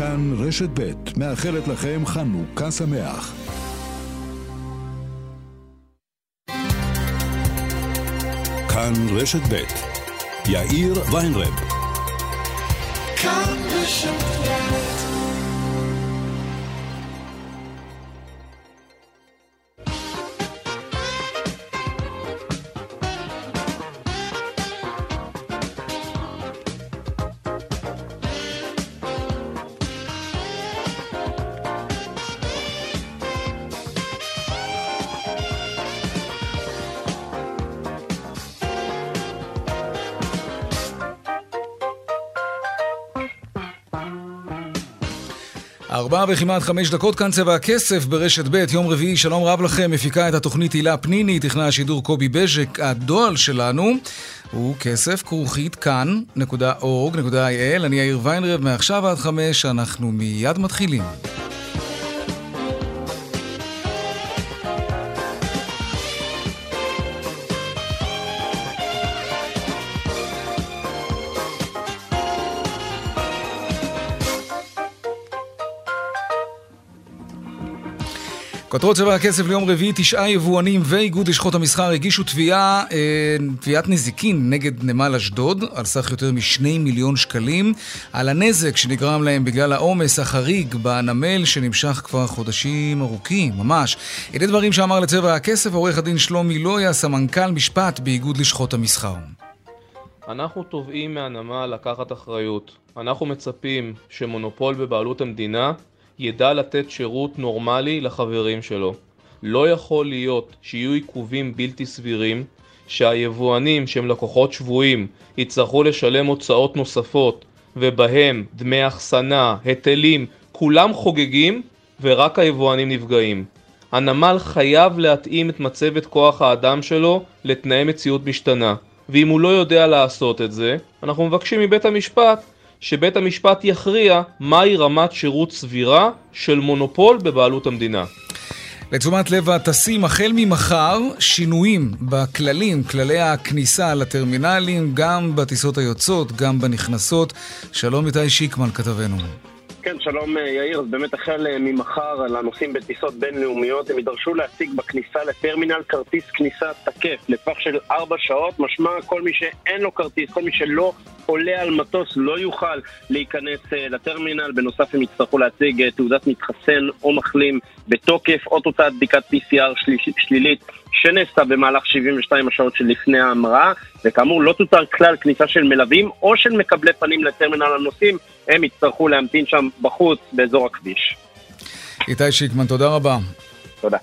כאן רשת ב' מאחלת לכם חנוכה שמח. כאן רשת ב' יאיר ויינרב. כאן רשת ב' ארבעה וכמעט חמש דקות כאן צבע הכסף ברשת ב', יום רביעי, שלום רב לכם, מפיקה את התוכנית הילה פניני, תכנן השידור קובי בז'ק, הדואל שלנו הוא כסף כרוכית כאן.org.il, אני יאיר ויינרב, מעכשיו עד חמש, אנחנו מיד מתחילים. כותרות צבע הכסף ליום רביעי, תשעה יבואנים ואיגוד לשכות המסחר הגישו תביעה, אה, תביעת נזיקין נגד נמל אשדוד על סך יותר משני מיליון שקלים על הנזק שנגרם להם בגלל העומס החריג בנמל שנמשך כבר חודשים ארוכים, ממש. אלה דברים שאמר לצבע הכסף עורך הדין שלומי לויה, סמנכ"ל משפט באיגוד לשכות המסחר. אנחנו תובעים מהנמל לקחת אחריות. אנחנו מצפים שמונופול בבעלות המדינה ידע לתת שירות נורמלי לחברים שלו. לא יכול להיות שיהיו עיכובים בלתי סבירים, שהיבואנים שהם לקוחות שבויים יצטרכו לשלם הוצאות נוספות ובהם דמי אחסנה, היטלים, כולם חוגגים ורק היבואנים נפגעים. הנמל חייב להתאים את מצבת כוח האדם שלו לתנאי מציאות משתנה ואם הוא לא יודע לעשות את זה, אנחנו מבקשים מבית המשפט שבית המשפט יכריע מהי רמת שירות סבירה של מונופול בבעלות המדינה. לתשומת לב הטסים, החל ממחר, שינויים בכללים, כללי הכניסה לטרמינלים, גם בטיסות היוצאות, גם בנכנסות. שלום איתי שיקמן, כתבנו. כן, שלום אה, יאיר. אז באמת החל אה, ממחר על הנוסעים בטיסות בינלאומיות, הם יידרשו להציג בכניסה לטרמינל כרטיס כניסה תקף לטווח של ארבע שעות. משמע כל מי שאין לו כרטיס, כל מי שלא עולה על מטוס לא יוכל להיכנס אה, לטרמינל. בנוסף הם יצטרכו להציג תעודת מתחסן או מחלים בתוקף, או תוצאת בדיקת PCR שלילית שנעשתה במהלך 72 השעות שלפני ההמראה, וכאמור לא תותר כלל כניסה של מלווים או של מקבלי פנים לטרמינל הנוסעים, הם יצטרכו להמתין שם בחוץ באזור הכביש. איתי שיקמן, תודה רבה. תודה.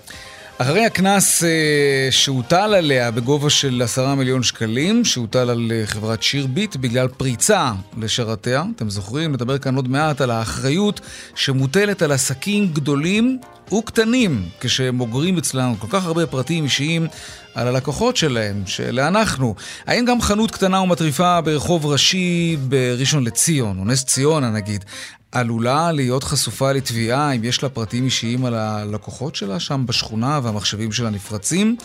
אחרי הקנס אה, שהוטל עליה בגובה של עשרה מיליון שקלים, שהוטל על אה, חברת שירביט בגלל פריצה לשרתיה, אתם זוכרים? נדבר כאן עוד מעט על האחריות שמוטלת על עסקים גדולים וקטנים, כשהם אוגרים אצלנו כל כך הרבה פרטים אישיים על הלקוחות שלהם, שאלה אנחנו. האם גם חנות קטנה ומטריפה ברחוב ראשי בראשון לציון, או נס ציונה נגיד, עלולה להיות חשופה לתביעה אם יש לה פרטים אישיים על הלקוחות שלה שם בשכונה והמחשבים שלה נפרצים?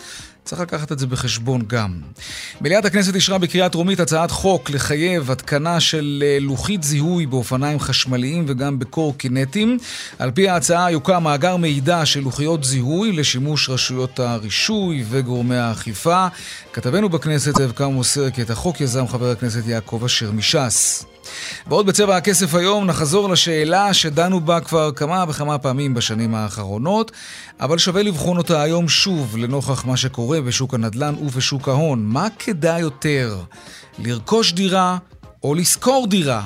צריך לקחת את זה בחשבון גם. מליאת הכנסת אישרה בקריאה טרומית הצעת חוק לחייב התקנה של אה, לוחית זיהוי באופניים חשמליים וגם בקורקינטים. על פי ההצעה יוקם מאגר מידע של לוחיות זיהוי לשימוש רשויות הרישוי וגורמי האכיפה. כתבנו בכנסת זאב קארו מוסר כי את החוק יזם חבר הכנסת יעקב אשר מש"ס. ועוד בצבע הכסף היום נחזור לשאלה שדנו בה כבר כמה וכמה פעמים בשנים האחרונות, אבל שווה לבחון אותה היום שוב לנוכח מה שקורה בשוק הנדל"ן ובשוק ההון. מה כדאי יותר, לרכוש דירה או לשכור דירה?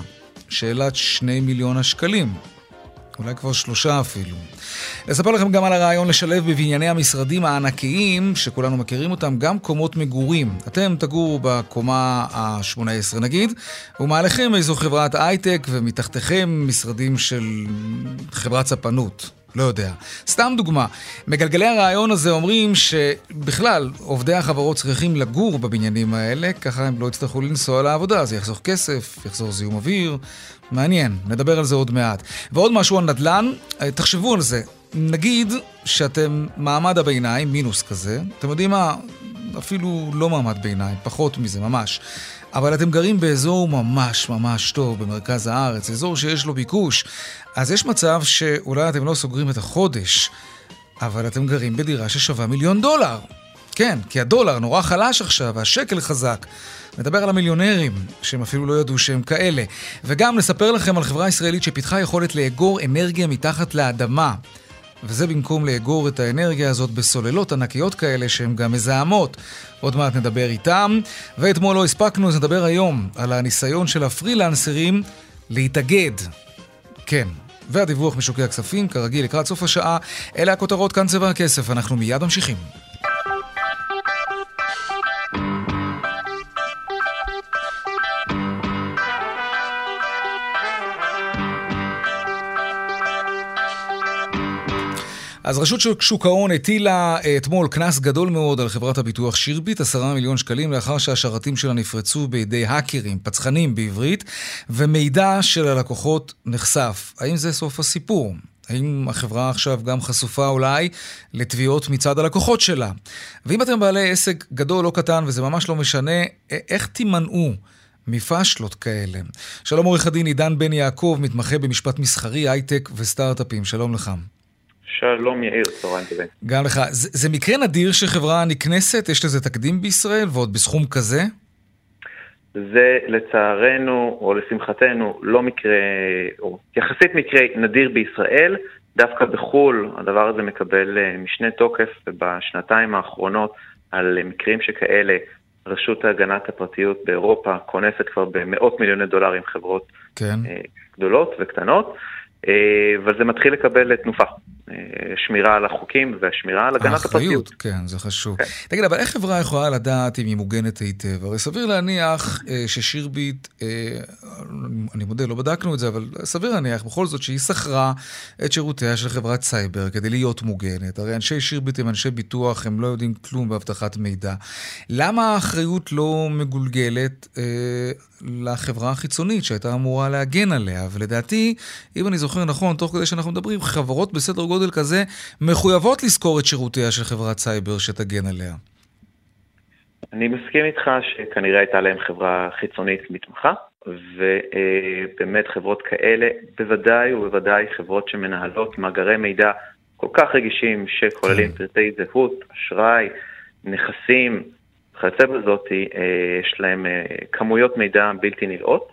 שאלת שני מיליון השקלים. אולי כבר שלושה אפילו. לספר לכם גם על הרעיון לשלב בבנייני המשרדים הענקיים, שכולנו מכירים אותם, גם קומות מגורים. אתם תגורו בקומה ה-18 נגיד, ומעליכם איזו חברת הייטק, ומתחתיכם משרדים של חברת ספנות. לא יודע. סתם דוגמה, מגלגלי הרעיון הזה אומרים שבכלל עובדי החברות צריכים לגור בבניינים האלה, ככה הם לא יצטרכו לנסוע לעבודה, זה יחסוך כסף, יחזור זיהום אוויר, מעניין, נדבר על זה עוד מעט. ועוד משהו על נדל"ן, אה, תחשבו על זה. נגיד שאתם מעמד הביניים, מינוס כזה, אתם יודעים מה? אפילו לא מעמד ביניים, פחות מזה ממש. אבל אתם גרים באזור ממש ממש טוב במרכז הארץ, אזור שיש לו ביקוש. אז יש מצב שאולי אתם לא סוגרים את החודש, אבל אתם גרים בדירה ששווה מיליון דולר. כן, כי הדולר נורא חלש עכשיו, והשקל חזק. נדבר על המיליונרים, שהם אפילו לא ידעו שהם כאלה. וגם נספר לכם על חברה ישראלית שפיתחה יכולת לאגור אנרגיה מתחת לאדמה. וזה במקום לאגור את האנרגיה הזאת בסוללות ענקיות כאלה שהן גם מזהמות. עוד מעט נדבר איתם. ואתמול לא הספקנו, אז נדבר היום על הניסיון של הפרילנסרים להתאגד. כן. והדיווח משוקי הכספים, כרגיל לקראת סוף השעה. אלה הכותרות כאן צבע הכסף, אנחנו מיד ממשיכים. אז רשות שוק ההון הטילה אה, אתמול קנס גדול מאוד על חברת הביטוח שירביט, עשרה מיליון שקלים, לאחר שהשרתים שלה נפרצו בידי האקרים, פצחנים בעברית, ומידע של הלקוחות נחשף. האם זה סוף הסיפור? האם החברה עכשיו גם חשופה אולי לתביעות מצד הלקוחות שלה? ואם אתם בעלי עסק גדול או קטן, וזה ממש לא משנה, איך תימנעו? מפשלות כאלה. שלום עורך הדין עידן בן יעקב, מתמחה במשפט מסחרי, הייטק וסטארט-אפים. שלום לך. שלום יאיר, צהריים טובים. גם לך. זה, זה מקרה נדיר שחברה נקנסת? יש לזה תקדים בישראל, ועוד בסכום כזה? זה לצערנו, או לשמחתנו, לא מקרה, או יחסית מקרה נדיר בישראל. דווקא בחו"ל הדבר הזה מקבל אה, משנה תוקף, ובשנתיים האחרונות על מקרים שכאלה, רשות הגנת הפרטיות באירופה כונסת כבר במאות מיליוני דולרים חברות כן. אה, גדולות וקטנות. אה, אבל זה מתחיל לקבל תנופה. אה, שמירה על החוקים והשמירה על הגנת הפרטיות. כן, זה חשוב. כן. תגיד, אבל איך חברה יכולה לדעת אם היא מוגנת היטב? הרי סביר להניח אה, ששירביט, אני מודה, לא בדקנו את זה, אבל סביר להניח בכל זאת שהיא שכרה את שירותיה של חברת סייבר כדי להיות מוגנת. הרי אנשי שירביט הם אנשי ביטוח, הם לא יודעים כלום באבטחת מידע. למה האחריות לא מגולגלת לחברה החיצונית שהייתה אמורה להגן עליה? ולדעתי, אם אני זוכר נכון, תוך כדי שאנחנו מדברים, חברות בסדר גודל כזה מחויבות לזכור את שירותיה של חברת סייבר שתגן עליה. אני מסכים איתך שכנראה הייתה להם חברה חיצונית מתמחה, ובאמת חברות כאלה, בוודאי ובוודאי חברות שמנהלות מאגרי מידע כל כך רגישים, שכוללים כן. פרטי זהות, אשראי, נכסים, וכיוצא בזאת, אה, יש להם אה, כמויות מידע בלתי נלאות,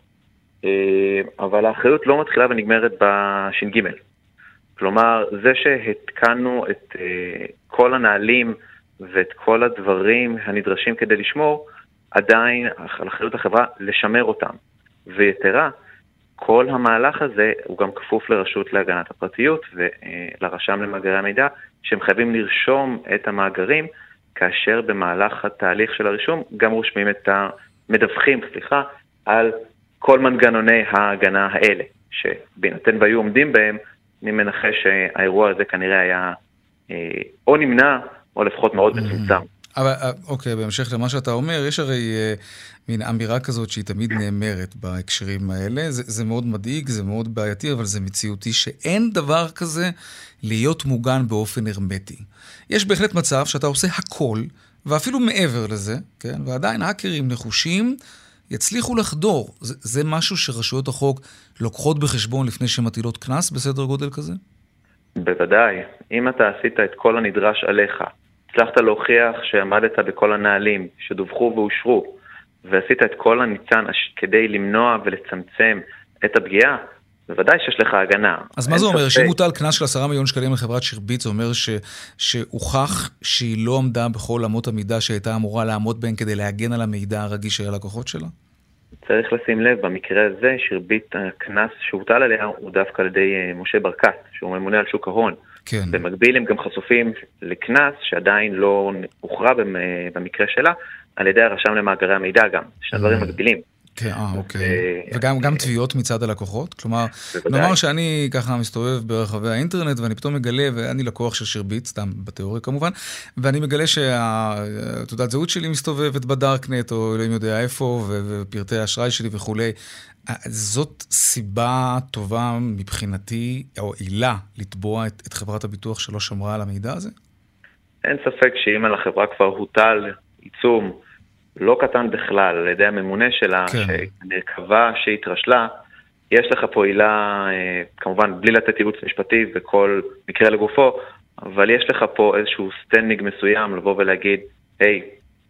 אבל האחריות לא מתחילה ונגמרת בש"ג. כלומר, זה שהתקנו את כל הנהלים ואת כל הדברים הנדרשים כדי לשמור, עדיין על אחריות החברה לשמר אותם. ויתרה, כל המהלך הזה הוא גם כפוף לרשות להגנת הפרטיות ולרשם למאגרי המידע, שהם חייבים לרשום את המאגרים כאשר במהלך התהליך של הרישום גם רושמים את המדווחים, סליחה, על כל מנגנוני ההגנה האלה, שבהינתן והיו עומדים בהם, אני מנחש שהאירוע הזה כנראה היה אה, או נמנע, או לפחות מאוד מצומצם. אבל אה, אוקיי, בהמשך למה שאתה אומר, יש הרי אה, מין אמירה כזאת שהיא תמיד נאמרת בהקשרים האלה. זה, זה מאוד מדאיג, זה מאוד בעייתי, אבל זה מציאותי שאין דבר כזה להיות מוגן באופן הרמטי. יש בהחלט מצב שאתה עושה הכל, ואפילו מעבר לזה, כן? ועדיין האקרים נחושים יצליחו לחדור. זה, זה משהו שרשויות החוק לוקחות בחשבון לפני שמטילות קנס בסדר גודל כזה? בוודאי. אם אתה עשית את כל הנדרש עליך, הצלחת להוכיח שעמדת בכל הנהלים שדווחו ואושרו, ועשית את כל הניצן כדי למנוע ולצמצם את הפגיעה, בוודאי שיש לך הגנה. אז מה זה אומר? שאם מוטל קנס של עשרה מיליון שקלים לחברת שירביט, זה אומר ש... שהוכח שהיא לא עמדה בכל אמות המידה שהייתה אמורה לעמוד בהן כדי להגן על המידע הרגיש של הלקוחות שלה? צריך לשים לב, במקרה הזה שירביט, הקנס שהוטל עליה הוא דווקא על ידי אה, משה ברקת, שהוא ממונה על שוק ההון. כן. במקביל הם גם חשופים לקנס שעדיין לא הוכרע במקרה שלה, על ידי הרשם למאגרי המידע גם, שני דברים mm. מקבילים. כן, אה, אוקיי. אה, וגם גם תביעות מצד הלקוחות? כלומר, נאמר שאני ככה מסתובב ברחבי האינטרנט ואני פתאום מגלה, ואני לקוח של שירביט, סתם בתיאוריה כמובן, ואני מגלה שהתעודת זהות שלי מסתובבת בדארקנט, או אלוהים יודע איפה, ופרטי האשראי שלי וכולי. זאת סיבה טובה מבחינתי, או עילה, לתבוע את, את חברת הביטוח שלא שמרה על המידע הזה? אין ספק שאם על החברה כבר הוטל עיצום לא קטן בכלל על ידי הממונה שלה, כן. שקבע שהתרשלה, יש לך פה עילה, אה, כמובן בלי לתת ייעוץ משפטי וכל מקרה לגופו, אבל יש לך פה איזשהו standing מסוים לבוא ולהגיד, היי,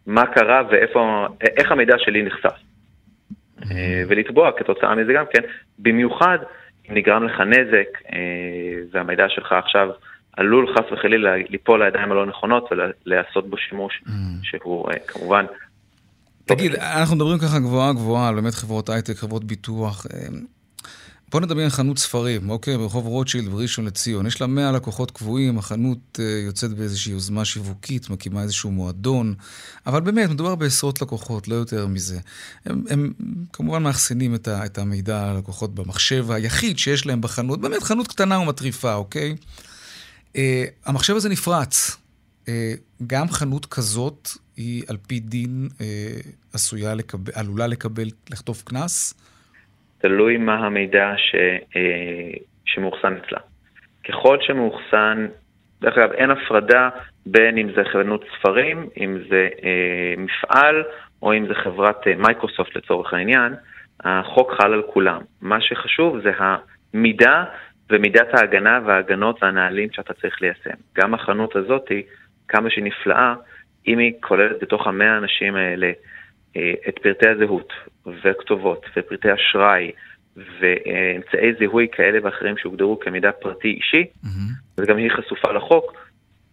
מה קרה ואיפה, איך המידע שלי נחשף. אה, ולתבוע כתוצאה מזה גם כן, במיוחד אם נגרם לך נזק אה, והמידע שלך עכשיו עלול חס וחלילה ליפול לידיים הלא נכונות ולעשות בו שימוש שהוא כמובן... תגיד, אנחנו מדברים ככה גבוהה גבוהה על באמת חברות הייטק, חברות ביטוח. בוא נדבר על חנות ספרים, אוקיי? ברחוב רוטשילד בראשון לציון. יש לה 100 לקוחות קבועים, החנות uh, יוצאת באיזושהי יוזמה שיווקית, מקימה איזשהו מועדון, אבל באמת, מדובר בעשרות לקוחות, לא יותר מזה. הם, הם כמובן מאחסנים את, ה, את המידע על הלקוחות במחשב היחיד שיש להם בחנות, באמת חנות קטנה ומטריפה, אוקיי? Uh, המחשב הזה נפרץ. Uh, גם חנות כזאת היא על פי דין uh, עשויה לקבל, עלולה לקבל, לחטוף קנס. תלוי מה המידע ש, אה, שמאוחסן אצלה. ככל שמאוחסן, דרך אגב, אין הפרדה בין אם זה חנות ספרים, אם זה אה, מפעל, או אם זה חברת אה, מייקרוסופט לצורך העניין, החוק חל על כולם. מה שחשוב זה המידה ומידת ההגנה וההגנות והנהלים שאתה צריך ליישם. גם החנות הזאת, כמה שהיא נפלאה, אם היא כוללת בתוך המאה האנשים האלה אה, את פרטי הזהות וכתובות ופרטי אשראי ואמצעי זיהוי כאלה ואחרים שהוגדרו כמידע פרטי אישי, mm-hmm. וגם היא חשופה לחוק,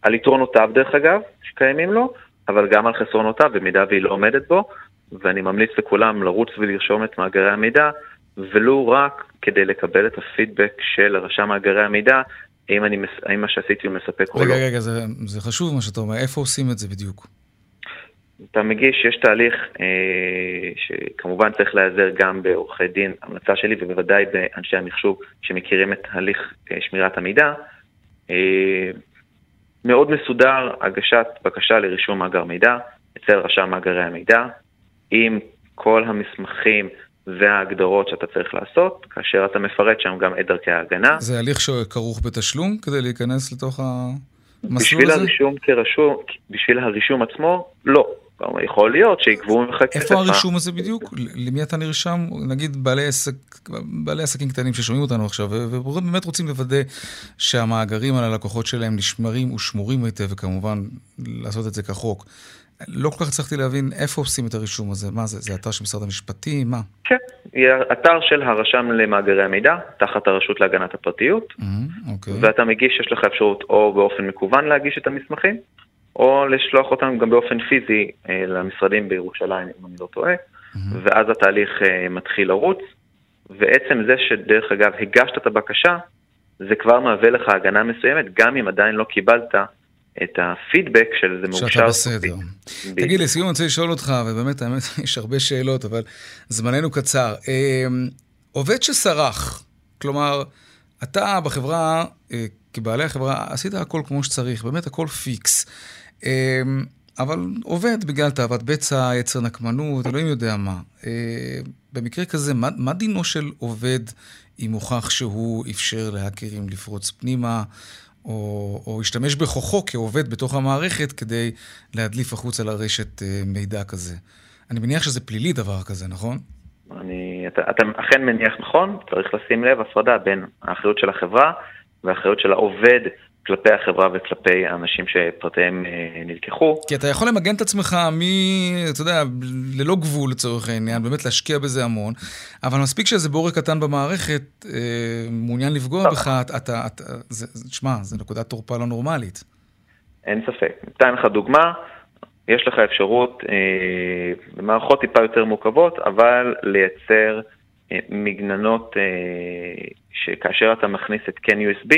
על יתרונותיו דרך אגב, שקיימים לו, אבל גם על חסרונותיו במידה והיא לא עומדת בו, ואני ממליץ לכולם לרוץ ולרשום את מאגרי המידע, ולו רק כדי לקבל את הפידבק של רשם מאגרי המידע, האם, אני, האם מה שעשיתי הוא מספק רגע, או לא. רגע, רגע, זה, זה חשוב מה שאתה אומר, איפה עושים את זה בדיוק? אתה מגיש, יש תהליך אה, שכמובן צריך להיעזר גם בעורכי דין, המלצה שלי, ובוודאי באנשי המחשוב שמכירים את הליך אה, שמירת המידע. אה, מאוד מסודר הגשת בקשה לרישום מאגר מידע אצל רשם מאגרי המידע, עם כל המסמכים וההגדרות שאתה צריך לעשות, כאשר אתה מפרט שם גם את דרכי ההגנה. זה הליך שכרוך בתשלום כדי להיכנס לתוך המסלול בשביל הזה? הרישום כרשום, בשביל הרישום עצמו, לא. יכול להיות שיגבו ממך כסף. איפה הרישום הזה בדיוק? למי אתה נרשם? נגיד בעלי, עסק, בעלי עסקים קטנים ששומעים אותנו עכשיו, ובאמת רוצים לוודא שהמאגרים על הלקוחות שלהם נשמרים ושמורים היטב, וכמובן לעשות את זה כחוק. לא כל כך הצלחתי להבין איפה עושים את הרישום הזה. מה זה? זה אתר של משרד המשפטים? מה? כן, אתר של הרשם למאגרי המידע, תחת הרשות להגנת הפרטיות, mm-hmm. אוקיי. ואתה מגיש, יש לך אפשרות או באופן מקוון להגיש את המסמכים, או לשלוח אותם גם באופן פיזי אה, למשרדים בירושלים, אם אני לא טועה, mm-hmm. ואז התהליך אה, מתחיל לרוץ, ועצם זה שדרך אגב הגשת את הבקשה, זה כבר מהווה לך הגנה מסוימת, גם אם עדיין לא קיבלת את הפידבק של זה מאושר. שאתה בסדר. תגיד, לסיום אני רוצה לשאול אותך, ובאמת, האמת, יש הרבה שאלות, אבל זמננו קצר. אה, עובד שסרח, כלומר, אתה בחברה, כבעלי החברה, עשית הכל כמו שצריך, באמת הכל פיקס. אמ, אבל עובד בגלל תאוות בצע, יצר נקמנות, אלוהים יודע מה. אה, במקרה כזה, מה, מה דינו של עובד אם הוכח שהוא אפשר להאקרים לפרוץ פנימה, או, או השתמש בכוחו כעובד בתוך המערכת כדי להדליף החוצה לרשת אה, מידע כזה? אני מניח שזה פלילי דבר כזה, נכון? אני, אתה, אתה אכן מניח נכון, צריך לשים לב הפרדה בין האחריות של החברה והאחריות של העובד כלפי החברה וכלפי האנשים שפרטיהם אה, נלקחו. כי אתה יכול למגן את עצמך מ... אתה יודע, ללא גבול לצורך העניין, באמת להשקיע בזה המון, אבל מספיק שאיזה בורק קטן במערכת אה, מעוניין לפגוע בך, אתה, אתה, אתה, זה, תשמע, זו נקודת תורפה לא נורמלית. אין ספק. ניתן לך דוגמה, יש לך אפשרות אה, במערכות טיפה יותר מורכבות, אבל לייצר אה, מגננות אה, שכאשר אתה מכניס את כן USB,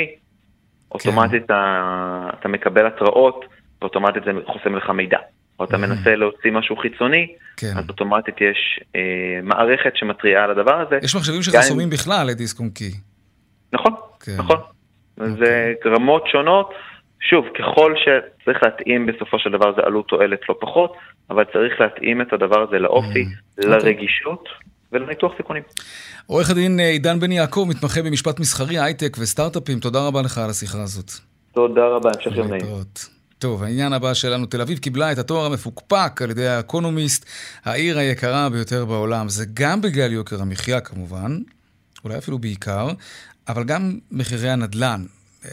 אוטומטית כן. אתה, אתה מקבל התראות, ואוטומטית זה חוסם לך מידע. או אתה mm-hmm. מנסה להוציא משהו חיצוני, כן. אז אוטומטית יש אה, מערכת שמתריעה על הדבר הזה. יש מחשבים שחסומים בכלל לדיסק און קי. נכון, כן. נכון. אוקיי. זה רמות שונות. שוב, ככל שצריך להתאים בסופו של דבר זה עלות תועלת לא פחות, אבל צריך להתאים את הדבר הזה לאופי, mm-hmm. לרגישות ולניתוח סיכונים. עורך הדין אה, עידן בן יעקב, מתמחה במשפט מסחרי, הייטק וסטארט-אפים, תודה רבה לך על השיחה הזאת. תודה רבה, המשך יום נעים. טוב, העניין הבא שלנו, תל אביב קיבלה את התואר המפוקפק על ידי האקונומיסט, העיר היקרה ביותר בעולם. זה גם בגלל יוקר המחיה כמובן, אולי אפילו בעיקר, אבל גם מחירי הנדל"ן.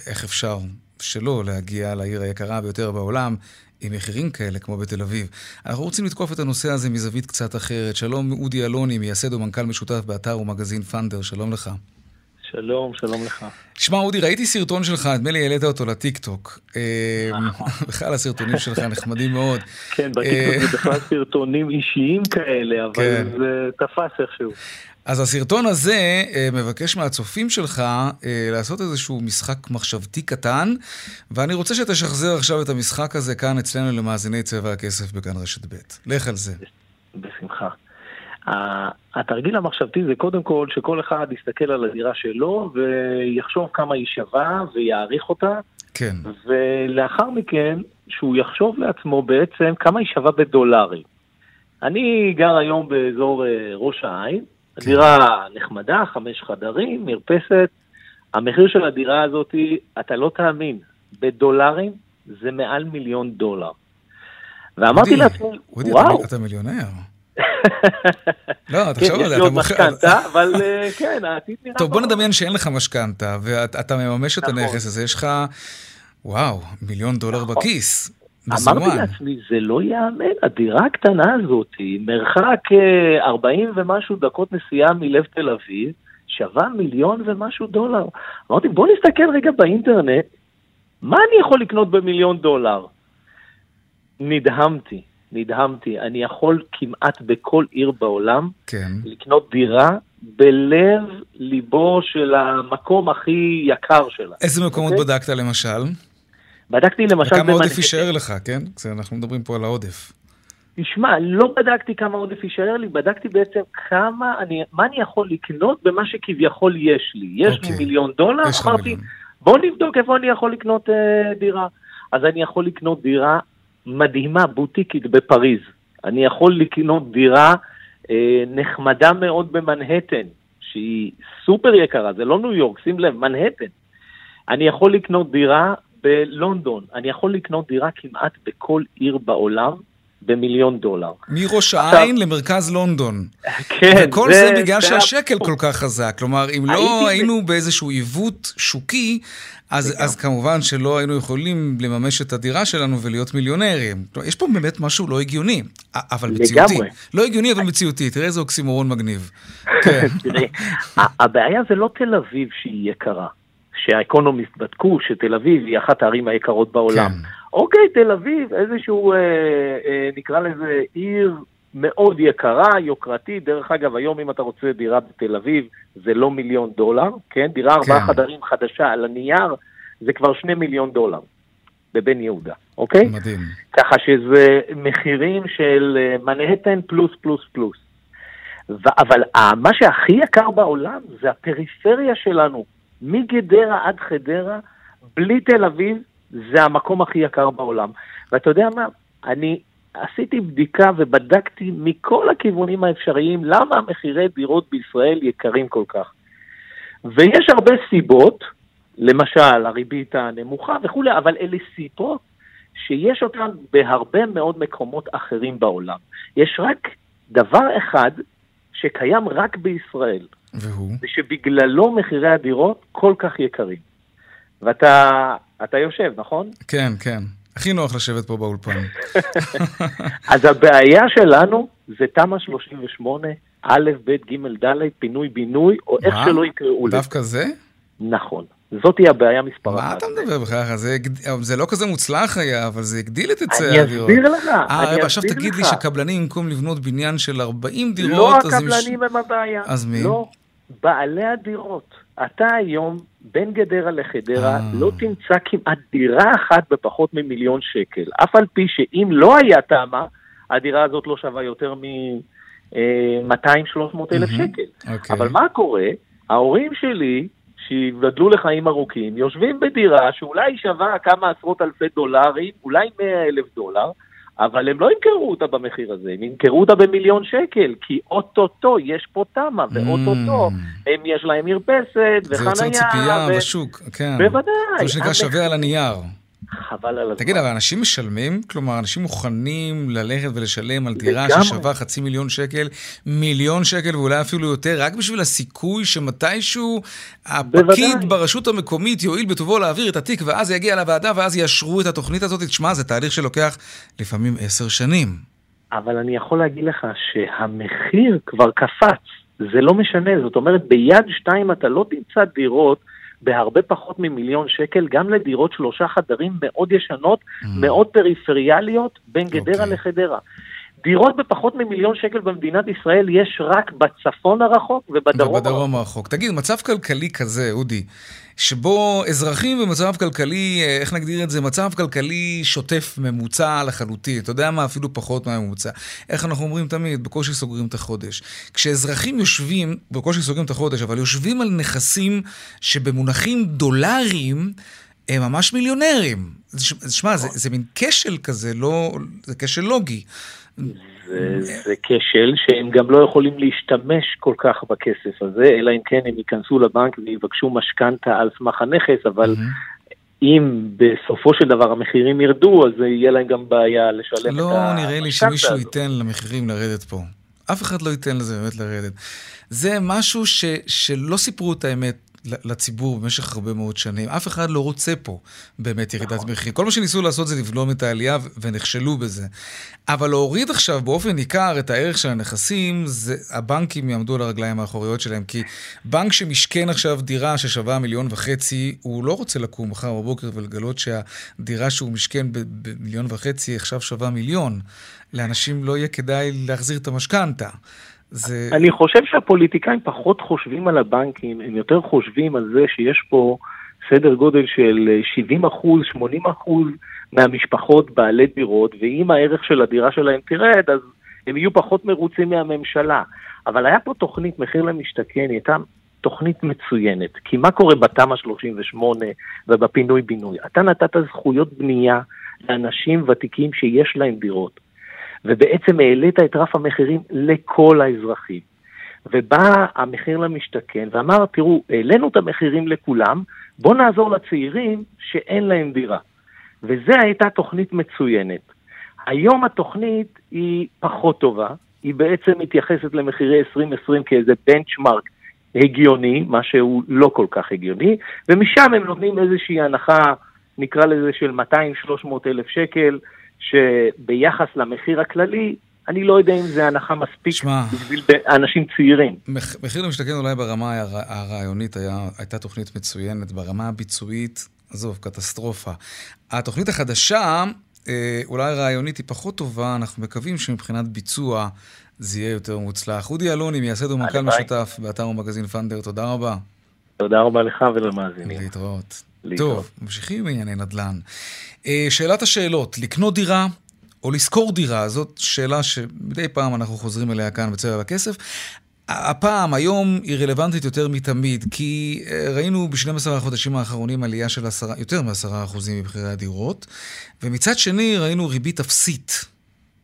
איך אפשר שלא להגיע לעיר היקרה ביותר בעולם עם מחירים כאלה כמו בתל אביב. אנחנו רוצים לתקוף את הנושא הזה מזווית קצת אחרת. שלום אודי אלוני, מייסד ומנכ"ל משותף באתר ומגזין פאנדר, שלום לך. שלום, שלום לך. שמע, אודי, ראיתי סרטון שלך, נדמה לי העלית אותו לטיקטוק. אה, נכון. בכלל הסרטונים שלך נחמדים מאוד. כן, בטיקטוק זה בכלל סרטונים אישיים כאלה, אבל כן. זה תפס איכשהו. אז הסרטון הזה אה, מבקש מהצופים שלך אה, לעשות איזשהו משחק מחשבתי קטן, ואני רוצה שתשחזר עכשיו את המשחק הזה כאן אצלנו למאזיני צבע הכסף בכאן רשת ב'. לך על זה. בשמחה. התרגיל המחשבתי זה קודם כל שכל אחד יסתכל על הדירה שלו ויחשוב כמה היא שווה ויעריך אותה. כן. ולאחר מכן, שהוא יחשוב לעצמו בעצם כמה היא שווה בדולרים. אני גר היום באזור אה, ראש העין. דירה נחמדה, חמש חדרים, מרפסת. המחיר של הדירה הזאת, אתה לא תאמין, בדולרים זה מעל מיליון דולר. ואמרתי לעצמי, וואו. אתה מיליונר. לא, תחשוב על זה, אתה מוכר... כן, יש לי עוד משכנתה, אבל אה, כן, העתיד נראה... טוב, בוא נדמיין שאין לך משכנתה, ואתה מממש את נכון. הנכס הזה, יש לך, וואו, מיליון דולר נכון. בכיס. אמרתי לעצמי, זה לא ייאמן, הדירה הקטנה הזאת, מרחק 40 אה, ומשהו דקות נסיעה מלב תל אביב, שווה מיליון ומשהו דולר. אמרתי, בוא נסתכל רגע באינטרנט, מה אני יכול לקנות במיליון דולר? נדהמתי, נדהמתי. אני יכול כמעט בכל עיר בעולם כן. לקנות דירה בלב ליבו של המקום הכי יקר שלה. איזה מקומות okay? אוקיי? בדקת למשל? בדקתי למשל... וכמה עודף יישאר לך, כן? אנחנו מדברים פה על העודף. תשמע, לא בדקתי כמה עודף יישאר לי, בדקתי בעצם כמה אני, מה אני יכול לקנות במה שכביכול יש לי. יש okay. לי אוקיי. מיליון דולר, אמרתי, בוא נבדוק איפה אני יכול לקנות אה, דירה. אז אני יכול לקנות דירה מדהימה, בוטיקית בפריז. אני יכול לקנות דירה אה, נחמדה מאוד במנהטן, שהיא סופר יקרה, זה לא ניו יורק, שים לב, מנהטן. אני יכול לקנות דירה בלונדון, אני יכול לקנות דירה כמעט בכל עיר בעולם במיליון דולר. מראש העין למרכז לונדון. כן. וכל זה, זה בגלל זה שהשקל כל כך חזק. כלומר, אם לא היינו ב... באיזשהו עיוות שוקי, אז, אז כמובן שלא היינו יכולים לממש את הדירה שלנו ולהיות מיליונרים. יש פה באמת משהו לא הגיוני, אבל מציאותי. לגמרי. לא הגיוני, אבל מציאותי. תראה איזה אוקסימורון מגניב. כן. תראה, הבעיה זה לא תל אביב שהיא יקרה. שהאקונומיסט בדקו שתל אביב היא אחת הערים היקרות בעולם. כן. אוקיי, תל אביב, איזשהו, אה, אה, נקרא לזה עיר מאוד יקרה, יוקרתית. דרך אגב, היום אם אתה רוצה דירה בתל אביב, זה לא מיליון דולר, כן? דירה ארבעה כן. חדרים חדשה על הנייר, זה כבר שני מיליון דולר בבן יהודה, אוקיי? מדהים. ככה שזה מחירים של אה, מנהטן פלוס פלוס פלוס. אבל מה שהכי יקר בעולם זה הפריפריה שלנו. מגדרה עד חדרה, בלי תל אביב, זה המקום הכי יקר בעולם. ואתה יודע מה? אני עשיתי בדיקה ובדקתי מכל הכיוונים האפשריים למה מחירי דירות בישראל יקרים כל כך. ויש הרבה סיבות, למשל הריבית הנמוכה וכולי, אבל אלה סיבות שיש אותן בהרבה מאוד מקומות אחרים בעולם. יש רק דבר אחד שקיים רק בישראל, והוא? ושבגללו מחירי הדירות כל כך יקרים. ואתה אתה יושב, נכון? כן, כן. הכי נוח לשבת פה באולפן. אז הבעיה שלנו זה תמ"א 38, א', ב', ג', ד', פינוי-בינוי, או איך שלא יקראו לזה. דווקא זה? נכון. זאתי הבעיה מספר אחת. מה אתה מדבר בכלל? זה, זה לא כזה מוצלח היה, אבל זה הגדיל את היצע הדירות. אני אסביר לך, אה, אני עכשיו תגיד לך. לי שקבלנים, במקום לבנות בניין של 40 דירות... לא הקבלנים מש... הם הבעיה. אז מי? לא, בעלי הדירות. אתה היום, בין גדרה לחדרה, אה. לא תמצא כמעט דירה אחת בפחות ממיליון שקל. אף על פי שאם לא היה תמה, הדירה הזאת לא שווה יותר מ-200-300 אלף שקל. אוקיי. אבל מה קורה? ההורים שלי, שיבדלו לחיים ארוכים, יושבים בדירה שאולי שווה כמה עשרות אלפי דולרים, אולי 100 אלף דולר, אבל הם לא ימכרו אותה במחיר הזה, הם ימכרו אותה במיליון שקל, כי אוטוטו יש פה תמה, ואוטוטו mm. הם יש להם מרפסת וחנייה. זה יוצר ציפייה ו... בשוק, כן. בוודאי. זה שנקרא שווה על הנייר. חבל על הזמן. תגיד, אבל אנשים משלמים? כלומר, אנשים מוכנים ללכת ולשלם על דירה ששווה חצי מיליון שקל, מיליון שקל ואולי אפילו יותר, רק בשביל הסיכוי שמתישהו הפקיד בוודאי. ברשות המקומית יואיל בטובו להעביר את התיק, ואז זה יגיע לוועדה, ואז יאשרו את התוכנית הזאת. תשמע, זה תהליך שלוקח לפעמים עשר שנים. אבל אני יכול להגיד לך שהמחיר כבר קפץ. זה לא משנה, זאת אומרת, ביד שתיים אתה לא תמצא דירות בהרבה פחות ממיליון שקל, גם לדירות שלושה חדרים מאוד ישנות, mm. מאוד פריפריאליות, בין גדרה okay. אוקיי. לחדרה. דירות בפחות ממיליון שקל במדינת ישראל יש רק בצפון הרחוק ובדרום הרחוק. ובדרום הרחוק. תגיד, מצב כלכלי כזה, אודי, שבו אזרחים במצב כלכלי, אה, איך נגדיר את זה? מצב כלכלי שוטף ממוצע לחלוטין. אתה יודע מה? אפילו פחות מהממוצע. איך אנחנו אומרים תמיד? בקושי סוגרים את החודש. כשאזרחים יושבים, בקושי סוגרים את החודש, אבל יושבים על נכסים שבמונחים דולריים, הם ממש מיליונרים. שמע, זה, זה מין כשל כזה, לא... זה כשל לוגי. זה, זה כשל שהם גם לא יכולים להשתמש כל כך בכסף הזה, אלא אם כן הם ייכנסו לבנק ויבקשו משכנתה על סמך הנכס, אבל. אם בסופו של דבר המחירים ירדו, אז יהיה להם גם בעיה לשלם לא את המשכנתה. לא נראה לי שמישהו ייתן למחירים לרדת פה. אף אחד לא ייתן לזה באמת לרדת. זה משהו ש, שלא סיפרו את האמת לציבור במשך הרבה מאוד שנים. אף אחד לא רוצה פה באמת ירידת נכון. מחיר. כל מה שניסו לעשות זה לבלום את העלייה ונכשלו בזה. אבל להוריד עכשיו באופן ניכר את הערך של הנכסים, זה, הבנקים יעמדו על הרגליים האחוריות שלהם. כי בנק שמשכן עכשיו דירה ששווה מיליון וחצי, הוא לא רוצה לקום מחר בבוקר ולגלות שהדירה שהוא משכן במיליון וחצי עכשיו שווה מיליון. לאנשים לא יהיה כדאי להחזיר את המשכנתה. זה... אני חושב שהפוליטיקאים פחות חושבים על הבנקים, הם יותר חושבים על זה שיש פה סדר גודל של 70 אחוז, 80 אחוז מהמשפחות בעלי דירות, ואם הערך של הדירה שלהם תרד, אז הם יהיו פחות מרוצים מהממשלה. אבל היה פה תוכנית מחיר למשתכן, היא הייתה תוכנית מצוינת. כי מה קורה בתמ"א 38 ובפינוי-בינוי? אתה נתת זכויות בנייה לאנשים ותיקים שיש להם דירות. ובעצם העלית את רף המחירים לכל האזרחים. ובא המחיר למשתכן ואמר, תראו, העלינו את המחירים לכולם, בואו נעזור לצעירים שאין להם דירה. וזו הייתה תוכנית מצוינת. היום התוכנית היא פחות טובה, היא בעצם מתייחסת למחירי 2020 כאיזה בנצ'מארק הגיוני, מה שהוא לא כל כך הגיוני, ומשם הם נותנים איזושהי הנחה, נקרא לזה של 200-300 אלף שקל, שביחס למחיר הכללי, אני לא יודע אם זה הנחה מספיק שמה, בשביל אנשים צעירים. מח, מחיר למשתכן אולי ברמה הרעיונית היה, הייתה תוכנית מצוינת, ברמה הביצועית, עזוב, קטסטרופה. התוכנית החדשה, אה, אולי רעיונית היא פחות טובה, אנחנו מקווים שמבחינת ביצוע זה יהיה יותר מוצלח. אודי אלוני, מייסד ומנכ"ל משותף באתר ומגזין פנדר, תודה רבה. תודה רבה לך ולמאזינים. להתראות. טוב, ממשיכים עם ענייני נדל"ן. אה, שאלת השאלות, לקנות דירה או לשכור דירה, זאת שאלה שמדי פעם אנחנו חוזרים אליה כאן בצבע הכסף. הפעם, היום, היא רלוונטית יותר מתמיד, כי אה, ראינו ב-12 החודשים האחרונים עלייה של 10, יותר מ-10% במחירי הדירות, ומצד שני ראינו ריבית אפסית.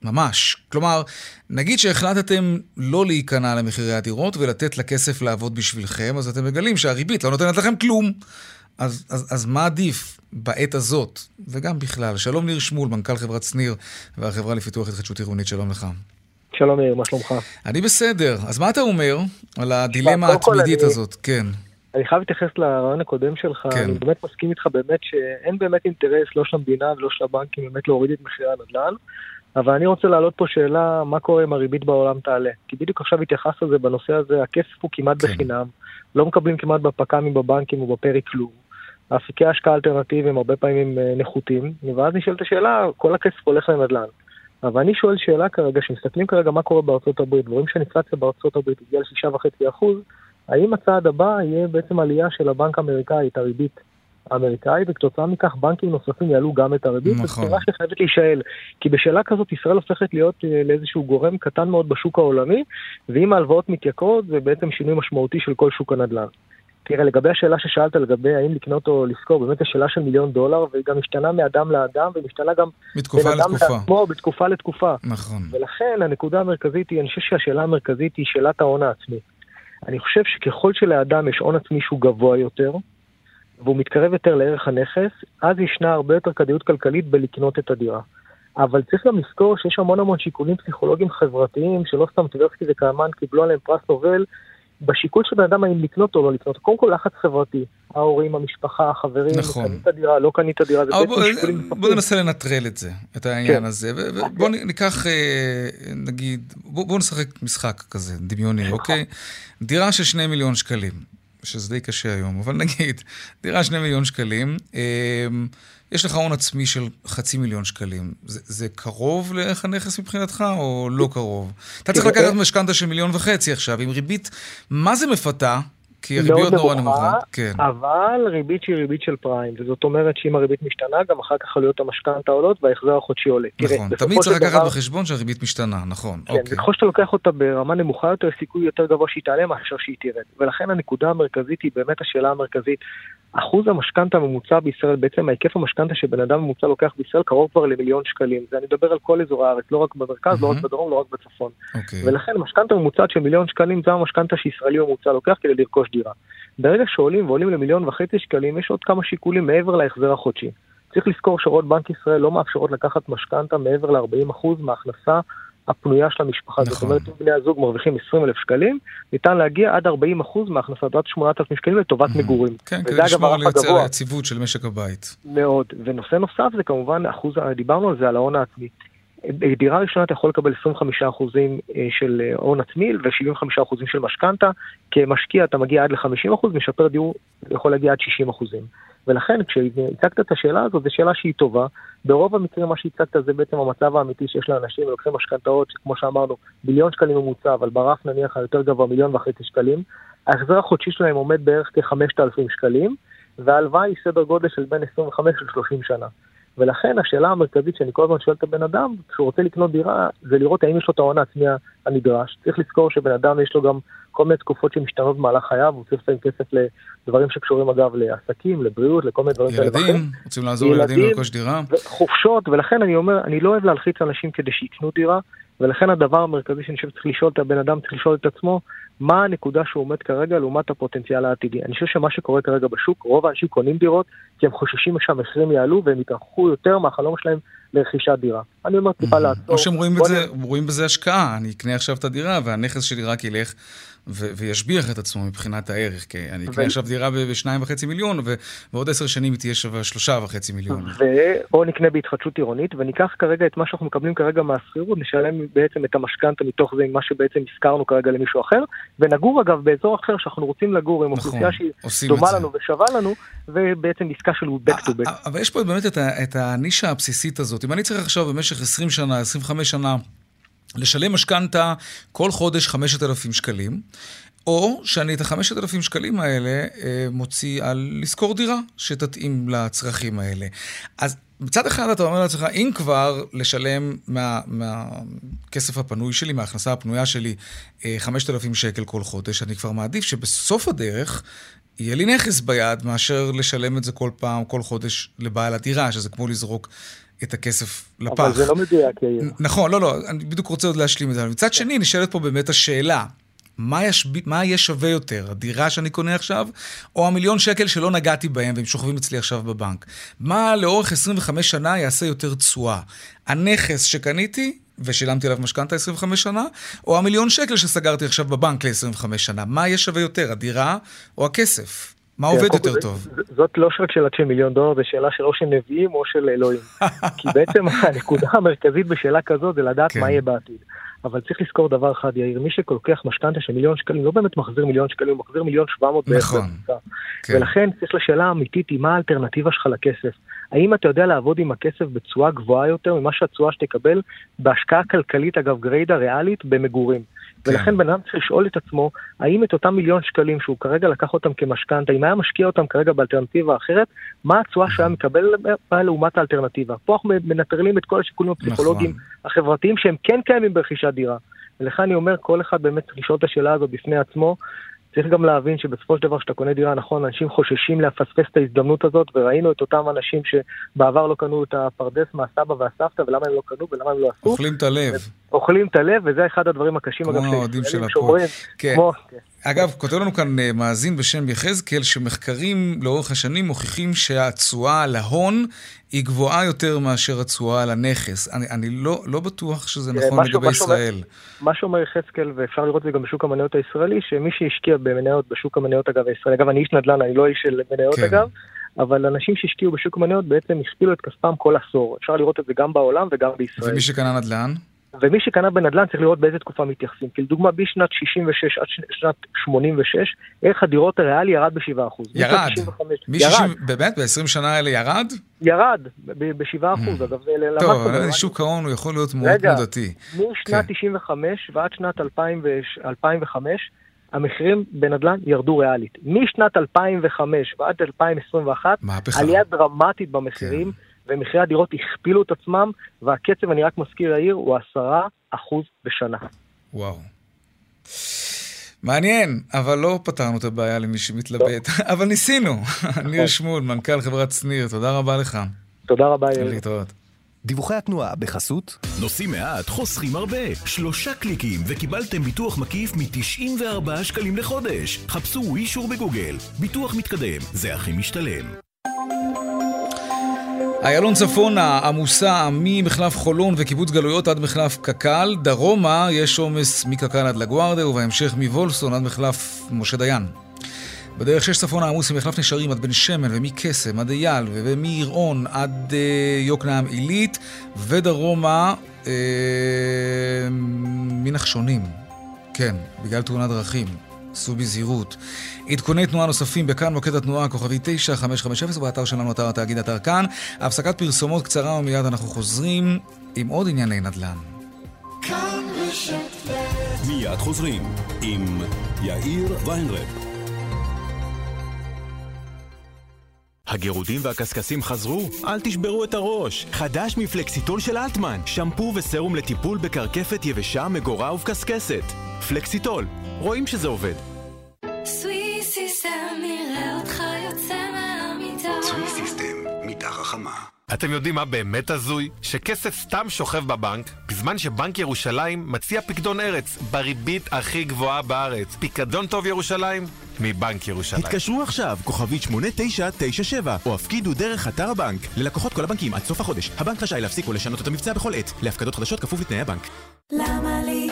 ממש. כלומר, נגיד שהחלטתם לא להיכנע למחירי הדירות ולתת לכסף לעבוד בשבילכם, אז אתם מגלים שהריבית לא נותנת לכם כלום. אז, אז, אז מה עדיף בעת הזאת, וגם בכלל? שלום ניר שמול, מנכ"ל חברת שניר והחברה לפיתוח התחדשות עירונית, שלום לך. שלום ניר, מה שלומך? אני בסדר. אז מה אתה אומר על הדילמה התמידית הזאת? כן. אני חייב להתייחס לרעיון הקודם שלך, כן. אני באמת מסכים איתך באמת שאין באמת אינטרס לא של המדינה ולא של הבנקים באמת להוריד את מחירי הנדל"ן, אבל אני רוצה להעלות פה שאלה, מה קורה אם הריבית בעולם תעלה? כי בדיוק עכשיו התייחסת לזה בנושא הזה, הכסף הוא כמעט כן. בחינם, לא מקבלים כמעט בפק"מים בבנקים או בפרי כלום. אפיקי השקעה אלטרנטיביים הרבה פעמים אה, נחותים, ואז נשאלת השאלה, כל הכסף הולך לנדל"ן. אבל אני שואל שאלה כרגע, כשמסתכלים כרגע מה קורה בארצות הברית, ורואים שהאינפלציה בארצות הברית הגיעה ל-6.5%, האם הצעד הבא יהיה בעצם עלייה של הבנק האמריקאי, את הריבית האמריקאית, וכתוצאה מכך בנקים נוספים יעלו גם את הריבית, נכון. זו שאלה שחייבת להישאל. כי בשאלה כזאת ישראל הופכת להיות אה, לאיזשהו גורם קטן מאוד בשוק העולמי, ואם ההלוואות מתייקרות זה בעצם שינוי משמעותי של כל שוק הנדל"ן. תראה, לגבי השאלה ששאלת לגבי האם לקנות או לשכור, באמת השאלה של מיליון דולר, והיא גם משתנה מאדם לאדם, ומשתנה גם מתקופה לתקופה. לעצמו, בתקופה לתקופה. נכון. ולכן הנקודה המרכזית היא, אני חושב שהשאלה המרכזית היא שאלת ההון העצמי. אני חושב שככל שלאדם יש הון עצמי שהוא גבוה יותר, והוא מתקרב יותר לערך הנכס, אז ישנה הרבה יותר כדאיות כלכלית בלקנות את הדירה. אבל צריך גם לזכור שיש המון המון שיקולים פסיכולוגיים חברתיים, שלא סתם טברסקי וקלמן קיבלו עליהם פרס נובל, בשיקול של בן אדם האם לקנות או לא לקנות. קודם כל לחץ חברתי, ההורים, המשפחה, החברים, נכון. קנית דירה, לא קנית דירה, זה בעצם שיקולים בוא ננסה לנטרל את זה, את העניין כן. הזה. ובוא ניקח, אה, נגיד, בוא, בוא נשחק משחק כזה, דמיוני, אוקיי? דירה של שני מיליון שקלים, שזה די קשה היום, אבל נגיד, דירה שני מיליון שקלים. אה, יש לך הון עצמי של חצי מיליון שקלים. זה, זה קרוב לערך הנכס מבחינתך, או לא קרוב? אתה צריך לקחת משכנתה של מיליון וחצי עכשיו, עם ריבית, מה זה מפתה? כי הריביות נורא נמוכות. כן. אבל ריבית שהיא ריבית של פריים, וזאת אומרת שאם הריבית משתנה, גם אחר כך עלויות המשכנתה עולות וההחזר החודשי עולה. נכון, תמיד צריך לקחת דבר... בחשבון שהריבית משתנה, נכון. כן, אוקיי. וככל שאתה לוקח אותה ברמה נמוכה יותר, סיכוי יותר גבוה שהיא תעלה מאשר שהיא תרד. ולכן הנקודה המרכזית היא באמת השאלה המרכזית, אחוז המשכנתה הממוצע בישראל, בעצם ההיקף המשכנתה שבן אדם ממוצע לוקח בישראל קרוב כבר למיליון שקלים. ואני מדבר על כל אזורי הארץ, לא רק במרכז, mm-hmm. לא רק בדרום, לא רק בצפון. Okay. אוקיי. ולכן משכנתה ממוצעת של מיליון שקלים זה המשכנתה שישראלי ממוצע לוקח כדי לרכוש דירה. ברגע שעולים ועולים למיליון וחצי שקלים, יש עוד כמה שיקולים מעבר להחזר החודשי. צריך לזכור שהוראות בנק ישראל לא מאפשרות לקחת משכנתה מעבר ל-40% מההכנסה הפנויה של המשפחה. נכון. זאת אומרת, אם בני הזוג מרוויחים 20 אלף שקלים, ניתן להגיע עד 40 אחוז מהכנסת, עד 8,000 שקלים לטובת mm-hmm. מגורים. כן, כדי לשמור לייצר יציבות של משק הבית. מאוד. ונושא נוסף זה כמובן אחוז, דיברנו על זה, על ההון העצמי. בדירה ראשונה אתה יכול לקבל 25% אה, של אה, הון עצמי ו-75% של משכנתה. כמשקיע אתה מגיע עד ל-50%, משפר דיור יכול להגיע עד 60%. ולכן כשהצגת את השאלה הזאת, זו שאלה שהיא טובה. ברוב המקרים מה שהצגת זה בעצם המצב האמיתי שיש לאנשים, לוקחים משכנתאות, כמו שאמרנו, מיליון שקלים ממוצע, אבל ברף נניח היותר גבוה מיליון וחצי שקלים. ההחזר החודשי שלהם עומד בערך כ-5,000 שקלים, וההלוואה היא סדר גודל של בין 25 ל-30 שנה. ולכן השאלה המרכזית שאני כל הזמן שואל את הבן אדם, כשהוא רוצה לקנות דירה, זה לראות האם יש לו את ההון העצמי הנדרש. צריך לזכור שבן אדם יש לו גם כל מיני תקופות שמשתנות במהלך חייו, הוא צריך לשים כסף לדברים שקשורים אגב לעסקים, לבריאות, לכל מיני דברים כאלה. ילדים, רוצים לעזור לילדים לרכוש דירה. חופשות, ולכן אני אומר, אני לא אוהב להלחיץ אנשים כדי שיקנו דירה, ולכן הדבר המרכזי שאני חושב שצריך לשאול את הבן אדם, צריך לשאול את עצמו, מה הנקודה שהוא עומד כרגע לעומת הפוטנציאל העתידי. אני חושב שמה שקורה כרגע בשוק, רוב האנשים קונים דירות כי הם חוששים שהמחירים יעלו והם יתרחקו יותר מהחלום שלהם לרכישת דירה. אני אומר טיפה לעצור. או שהם רואים, בזה, רואים בזה השקעה, אני אקנה עכשיו את הדירה והנכס שלי רק ילך ו- וישביח את עצמו מבחינת הערך, כי אני אקנה ו... עכשיו דירה בשניים וחצי מיליון, ובעוד עשר שנים היא תהיה שווה שלושה וחצי מיליון. ובואו נקנה בהתחדשות עירונית, וניקח כרגע את מה שאנחנו מקבלים כרגע מהשכירות, נשלם בעצם את המשכנתה מתוך זה עם מה שבעצם הזכרנו כרגע למישהו אחר, ונגור אגב באזור אחר שאנחנו רוצים לגור עם נכון, אוכלוסייה שהיא דומה לנו ושווה לנו, ובעצם עסקה של back to back. אבל יש פה באמת את, את הנישה הבסיסית הזאת. אם אני צריך עכשיו במשך 20 שנה, 25 שנה, לשלם משכנתה כל חודש 5,000 שקלים, או שאני את ה-5,000 שקלים האלה אה, מוציא על לשכור דירה שתתאים לצרכים האלה. אז מצד אחד אתה אומר לעצמך, אם כבר לשלם מה, מהכסף הפנוי שלי, מההכנסה הפנויה שלי, 5,000 אה, שקל כל חודש, אני כבר מעדיף שבסוף הדרך יהיה לי נכס ביד מאשר לשלם את זה כל פעם, כל חודש לבעל הדירה, שזה כמו לזרוק את הכסף לפח. אבל זה לא מדויק, יאיר. נכון, לא, לא, אני בדיוק רוצה עוד להשלים את זה. מצד שני, נשאלת פה באמת השאלה, מה, יש, מה יהיה שווה יותר, הדירה שאני קונה עכשיו, או המיליון שקל שלא נגעתי בהם והם שוכבים אצלי עכשיו בבנק? מה לאורך 25 שנה יעשה יותר תשואה? הנכס שקניתי ושילמתי עליו משכנתה 25 שנה, או המיליון שקל שסגרתי עכשיו בבנק ל-25 שנה? מה יהיה שווה יותר, הדירה או הכסף? מה עובד יותר טוב? זאת לא רק שאלה של מיליון דולר, זו שאלה של או של נביאים או של אלוהים. כי בעצם הנקודה המרכזית בשאלה כזאת זה לדעת מה כן. יהיה בעתיד. אבל צריך לזכור דבר אחד, יאיר, מי שלוקח משכנתה של מיליון שקלים לא באמת מחזיר מיליון שקלים, הוא מחזיר מיליון שבע מאות בערך. נכון. כן. ולכן צריך לשאלה האמיתית היא מה האלטרנטיבה שלך לכסף. האם אתה יודע לעבוד עם הכסף בתשואה גבוהה יותר ממה שהתשואה שתקבל בהשקעה כלכלית, אגב גריידה ריאלית, במגורים. כן. ולכן בן אדם צריך לשאול את עצמו, האם את אותם מיליון שקלים שהוא כרגע לקח אותם כמשכנתה, אם היה משקיע אותם כרגע באלטרנטיבה אחרת, מה התשואה שהוא היה מקבל לעומת האלטרנטיבה? פה אנחנו מנטרלים את כל השיקולים הפסיכולוגיים נכון. החברתיים שהם כן קיימים ברכישת דירה. ולכן אני אומר, כל אחד באמת צריך לשאול את השאלה הזו בפני עצמו, צריך גם להבין שבסופו של דבר כשאתה קונה דירה, נכון, אנשים חוששים לפספס את ההזדמנות הזאת, וראינו את אותם אנשים שבעבר לא קנו את הפרדס מהסבא והסבתא, ולמה הם לא קנו ולמה הם לא עשו. אוכלים את הלב. אוכלים את הלב, וזה אחד הדברים הקשים, אגב, שישראלים שומרים. כן. כמו... אגב, כותב לנו כאן אה, מאזין בשם יחזקאל, שמחקרים לאורך השנים מוכיחים שהתשואה על ההון היא גבוהה יותר מאשר התשואה על הנכס. אני, אני לא, לא בטוח שזה נכון לגבי מה ישראל. מה שאומר יחזקאל, ואפשר לראות את זה גם בשוק המניות הישראלי, שמי שהשקיע במניות בשוק המניות אגב הישראלי, אגב אני איש נדל"ן, אני לא איש של מניות כן. אגב, אבל אנשים שהשקיעו בשוק המניות בעצם הכפילו את כספם כל עשור. אפשר לראות את זה גם בעולם וגם בישראל. ומי שקנה נדל"ן? ומי שקנה בנדל"ן צריך לראות באיזה תקופה מתייחסים. כי לדוגמה, בשנת 66 עד שנת 86, ערך הדירות הריאלי ירד ב-7%. ירד? ירד. באמת? ב-20 שנה האלה ירד? ירד, ב-7%. Mm. אגב, זה למדנו. טוב, שוק ההון הוא יכול להיות מאוד תנודתי. משנת 95 כן. ועד שנת 2005, המחירים בנדל"ן ירדו ריאלית. משנת 2005 ועד 2021, מהפכה. עלייה דרמטית במחירים. כן. ומחירי הדירות הכפילו את עצמם, והקצב, אני רק מזכיר העיר, הוא עשרה אחוז בשנה. וואו. מעניין, אבל לא פתרנו את הבעיה למי שמתלבט. אבל ניסינו. נכון. ניר שמול, מנכ"ל חברת שניר, תודה רבה לך. תודה רבה, יאיר. להתראות. דיווחי התנועה בחסות? נוסעים מעט, חוסכים הרבה. שלושה קליקים וקיבלתם ביטוח מקיף מ-94 שקלים לחודש. חפשו אישור בגוגל. ביטוח מתקדם, זה הכי משתלם. איילון צפונה עמוסה ממחלף חולון וקיבוץ גלויות עד מחלף קק"ל. דרומה יש עומס מקק"ל עד לגוארדה ובהמשך מוולסון עד מחלף משה דיין. בדרך שש צפונה עמוס ממחלף נשרים עד בן שמן ומקסם עד אייל ומעירון עד אה, יוקנעם עילית ודרומה אה, מנחשונים. כן, בגלל תאונת דרכים. סעו בזהירות. עדכוני תנועה נוספים בכאן מוקד התנועה כוכבי 9550 באתר שלנו, אתר התאגיד, אתר כאן. הפסקת פרסומות קצרה ומיד אנחנו חוזרים עם עוד ענייני נדל"ן. מיד חוזרים עם יאיר ויינרב. הגירודים והקשקשים חזרו? אל תשברו את הראש. חדש מפלקסיטול של אלטמן, שמפו וסרום לטיפול בקרקפת יבשה, מגורה ובקשקשת. פלקסיטול, רואים שזה עובד. סווי סיסטם, נראה אותך יוצא מהמיטה. סווי סיסטם, מיטה חכמה. אתם יודעים מה באמת הזוי? שכסף סתם שוכב בבנק, בזמן שבנק ירושלים מציע פקדון ארץ בריבית הכי גבוהה בארץ. פיקדון טוב ירושלים? מבנק ירושלים. התקשרו עכשיו, כוכבית 8997, או הפקידו דרך אתר הבנק. ללקוחות כל הבנקים עד סוף החודש. הבנק רשאי להפסיק או לשנות את המבצע בכל עת. להפקדות חדשות כפוף לתנאי הבנק. למה לי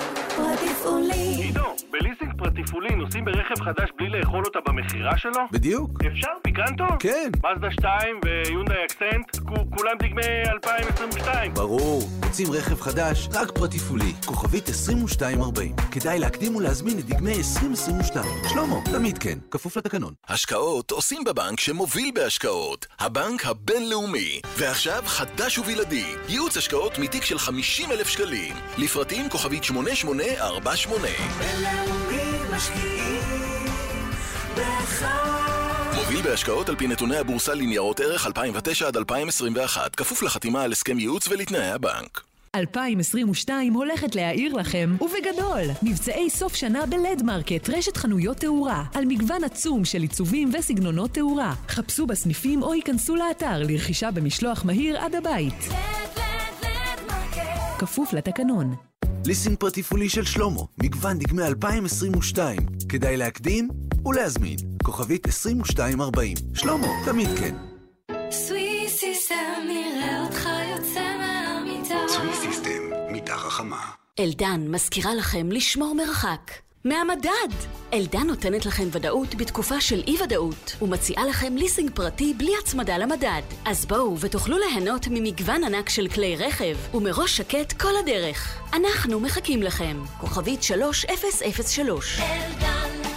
פרטיפולי נוסעים ברכב חדש בלי לאכול אותה במכירה שלו? בדיוק. אפשר? פיקנטו? כן. מזדה 2 ויונדאי אקסנט? כולם דגמי 2022. ברור. רוצים רכב חדש? רק פרטיפולי. כוכבית 2240. כדאי להקדים ולהזמין את דגמי 2022. שלמה, תמיד כן. כפוף לתקנון. השקעות עושים בבנק שמוביל בהשקעות. הבנק הבינלאומי. ועכשיו חדש ובלעדי. ייעוץ השקעות מתיק של 50 אלף שקלים. לפרטים כוכבית 8848. בינלאומי משקיעים מוביל בהשקעות על פי נתוני הבורסה לניירות ערך 2009 עד 2021, כפוף לחתימה על הסכם ייעוץ ולתנאי הבנק. 2022 הולכת להעיר לכם, ובגדול. מבצעי סוף שנה בלד מרקט, רשת חנויות תאורה, על מגוון עצום של עיצובים וסגנונות תאורה. חפשו בסניפים או היכנסו לאתר לרכישה במשלוח מהיר עד הבית. לד, לד, לד מרקט. כפוף לתקנון. ליסינג פרטיפולי של שלמה, מגוון דגמי 2022. כדאי להקדים ולהזמין. כוכבית 2240. שלמה, תמיד כן. סווי סיסטם, נראה אותך יוצא מהמיטה. סווי סיסטם, מיטה חכמה. אלדן מזכירה לכם לשמור מרחק. מהמדד! אלדן נותנת לכם ודאות בתקופה של אי-ודאות, ומציעה לכם ליסינג פרטי בלי הצמדה למדד. אז בואו ותוכלו ליהנות ממגוון ענק של כלי רכב, ומראש שקט כל הדרך. אנחנו מחכים לכם. כוכבית 3003 אלדן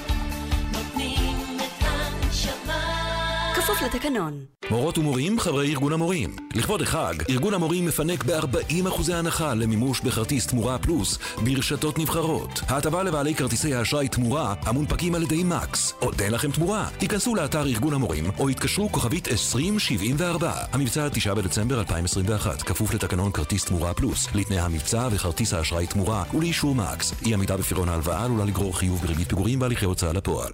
כפוף לתקנון. מורות ומורים, חברי ארגון המורים. לכבוד החג, ארגון המורים מפנק ב-40% הנחה למימוש בכרטיס תמורה פלוס ברשתות נבחרות. ההטבה לבעלי כרטיסי האשראי תמורה המונפקים על ידי מקס. עוד אין לכם תמורה? היכנסו לאתר ארגון המורים או התקשרו כוכבית 2074. המבצע עד 9 בדצמבר 2021, כפוף לתקנון כרטיס תמורה פלוס, לתנאי המבצע וכרטיס האשראי תמורה ולאישור מקס. אי עמידה בפירעון ההלוואה עלולה לגרור חיוב בריבית פיגורים בהליכי הוצאה לפועל.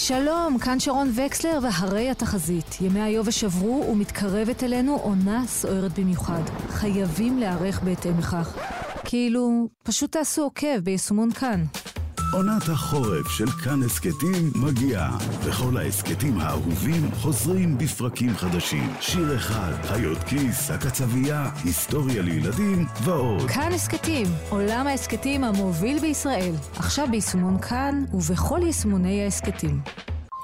שלום, כאן שרון וקסלר והרי התחזית. ימי היובש עברו ומתקרבת אלינו עונה סוערת במיוחד. חייבים להיערך בהתאם לכך. כאילו, פשוט תעשו עוקב ביישומון כאן. עונת החורף של כאן הסכתים מגיעה, וכל ההסכתים האהובים חוזרים בפרקים חדשים. שיר אחד, חיות כיס, הקצבייה, היסטוריה לילדים ועוד. כאן הסכתים, עולם ההסכתים המוביל בישראל. עכשיו ביישומון כאן ובכל יישומוני ההסכתים.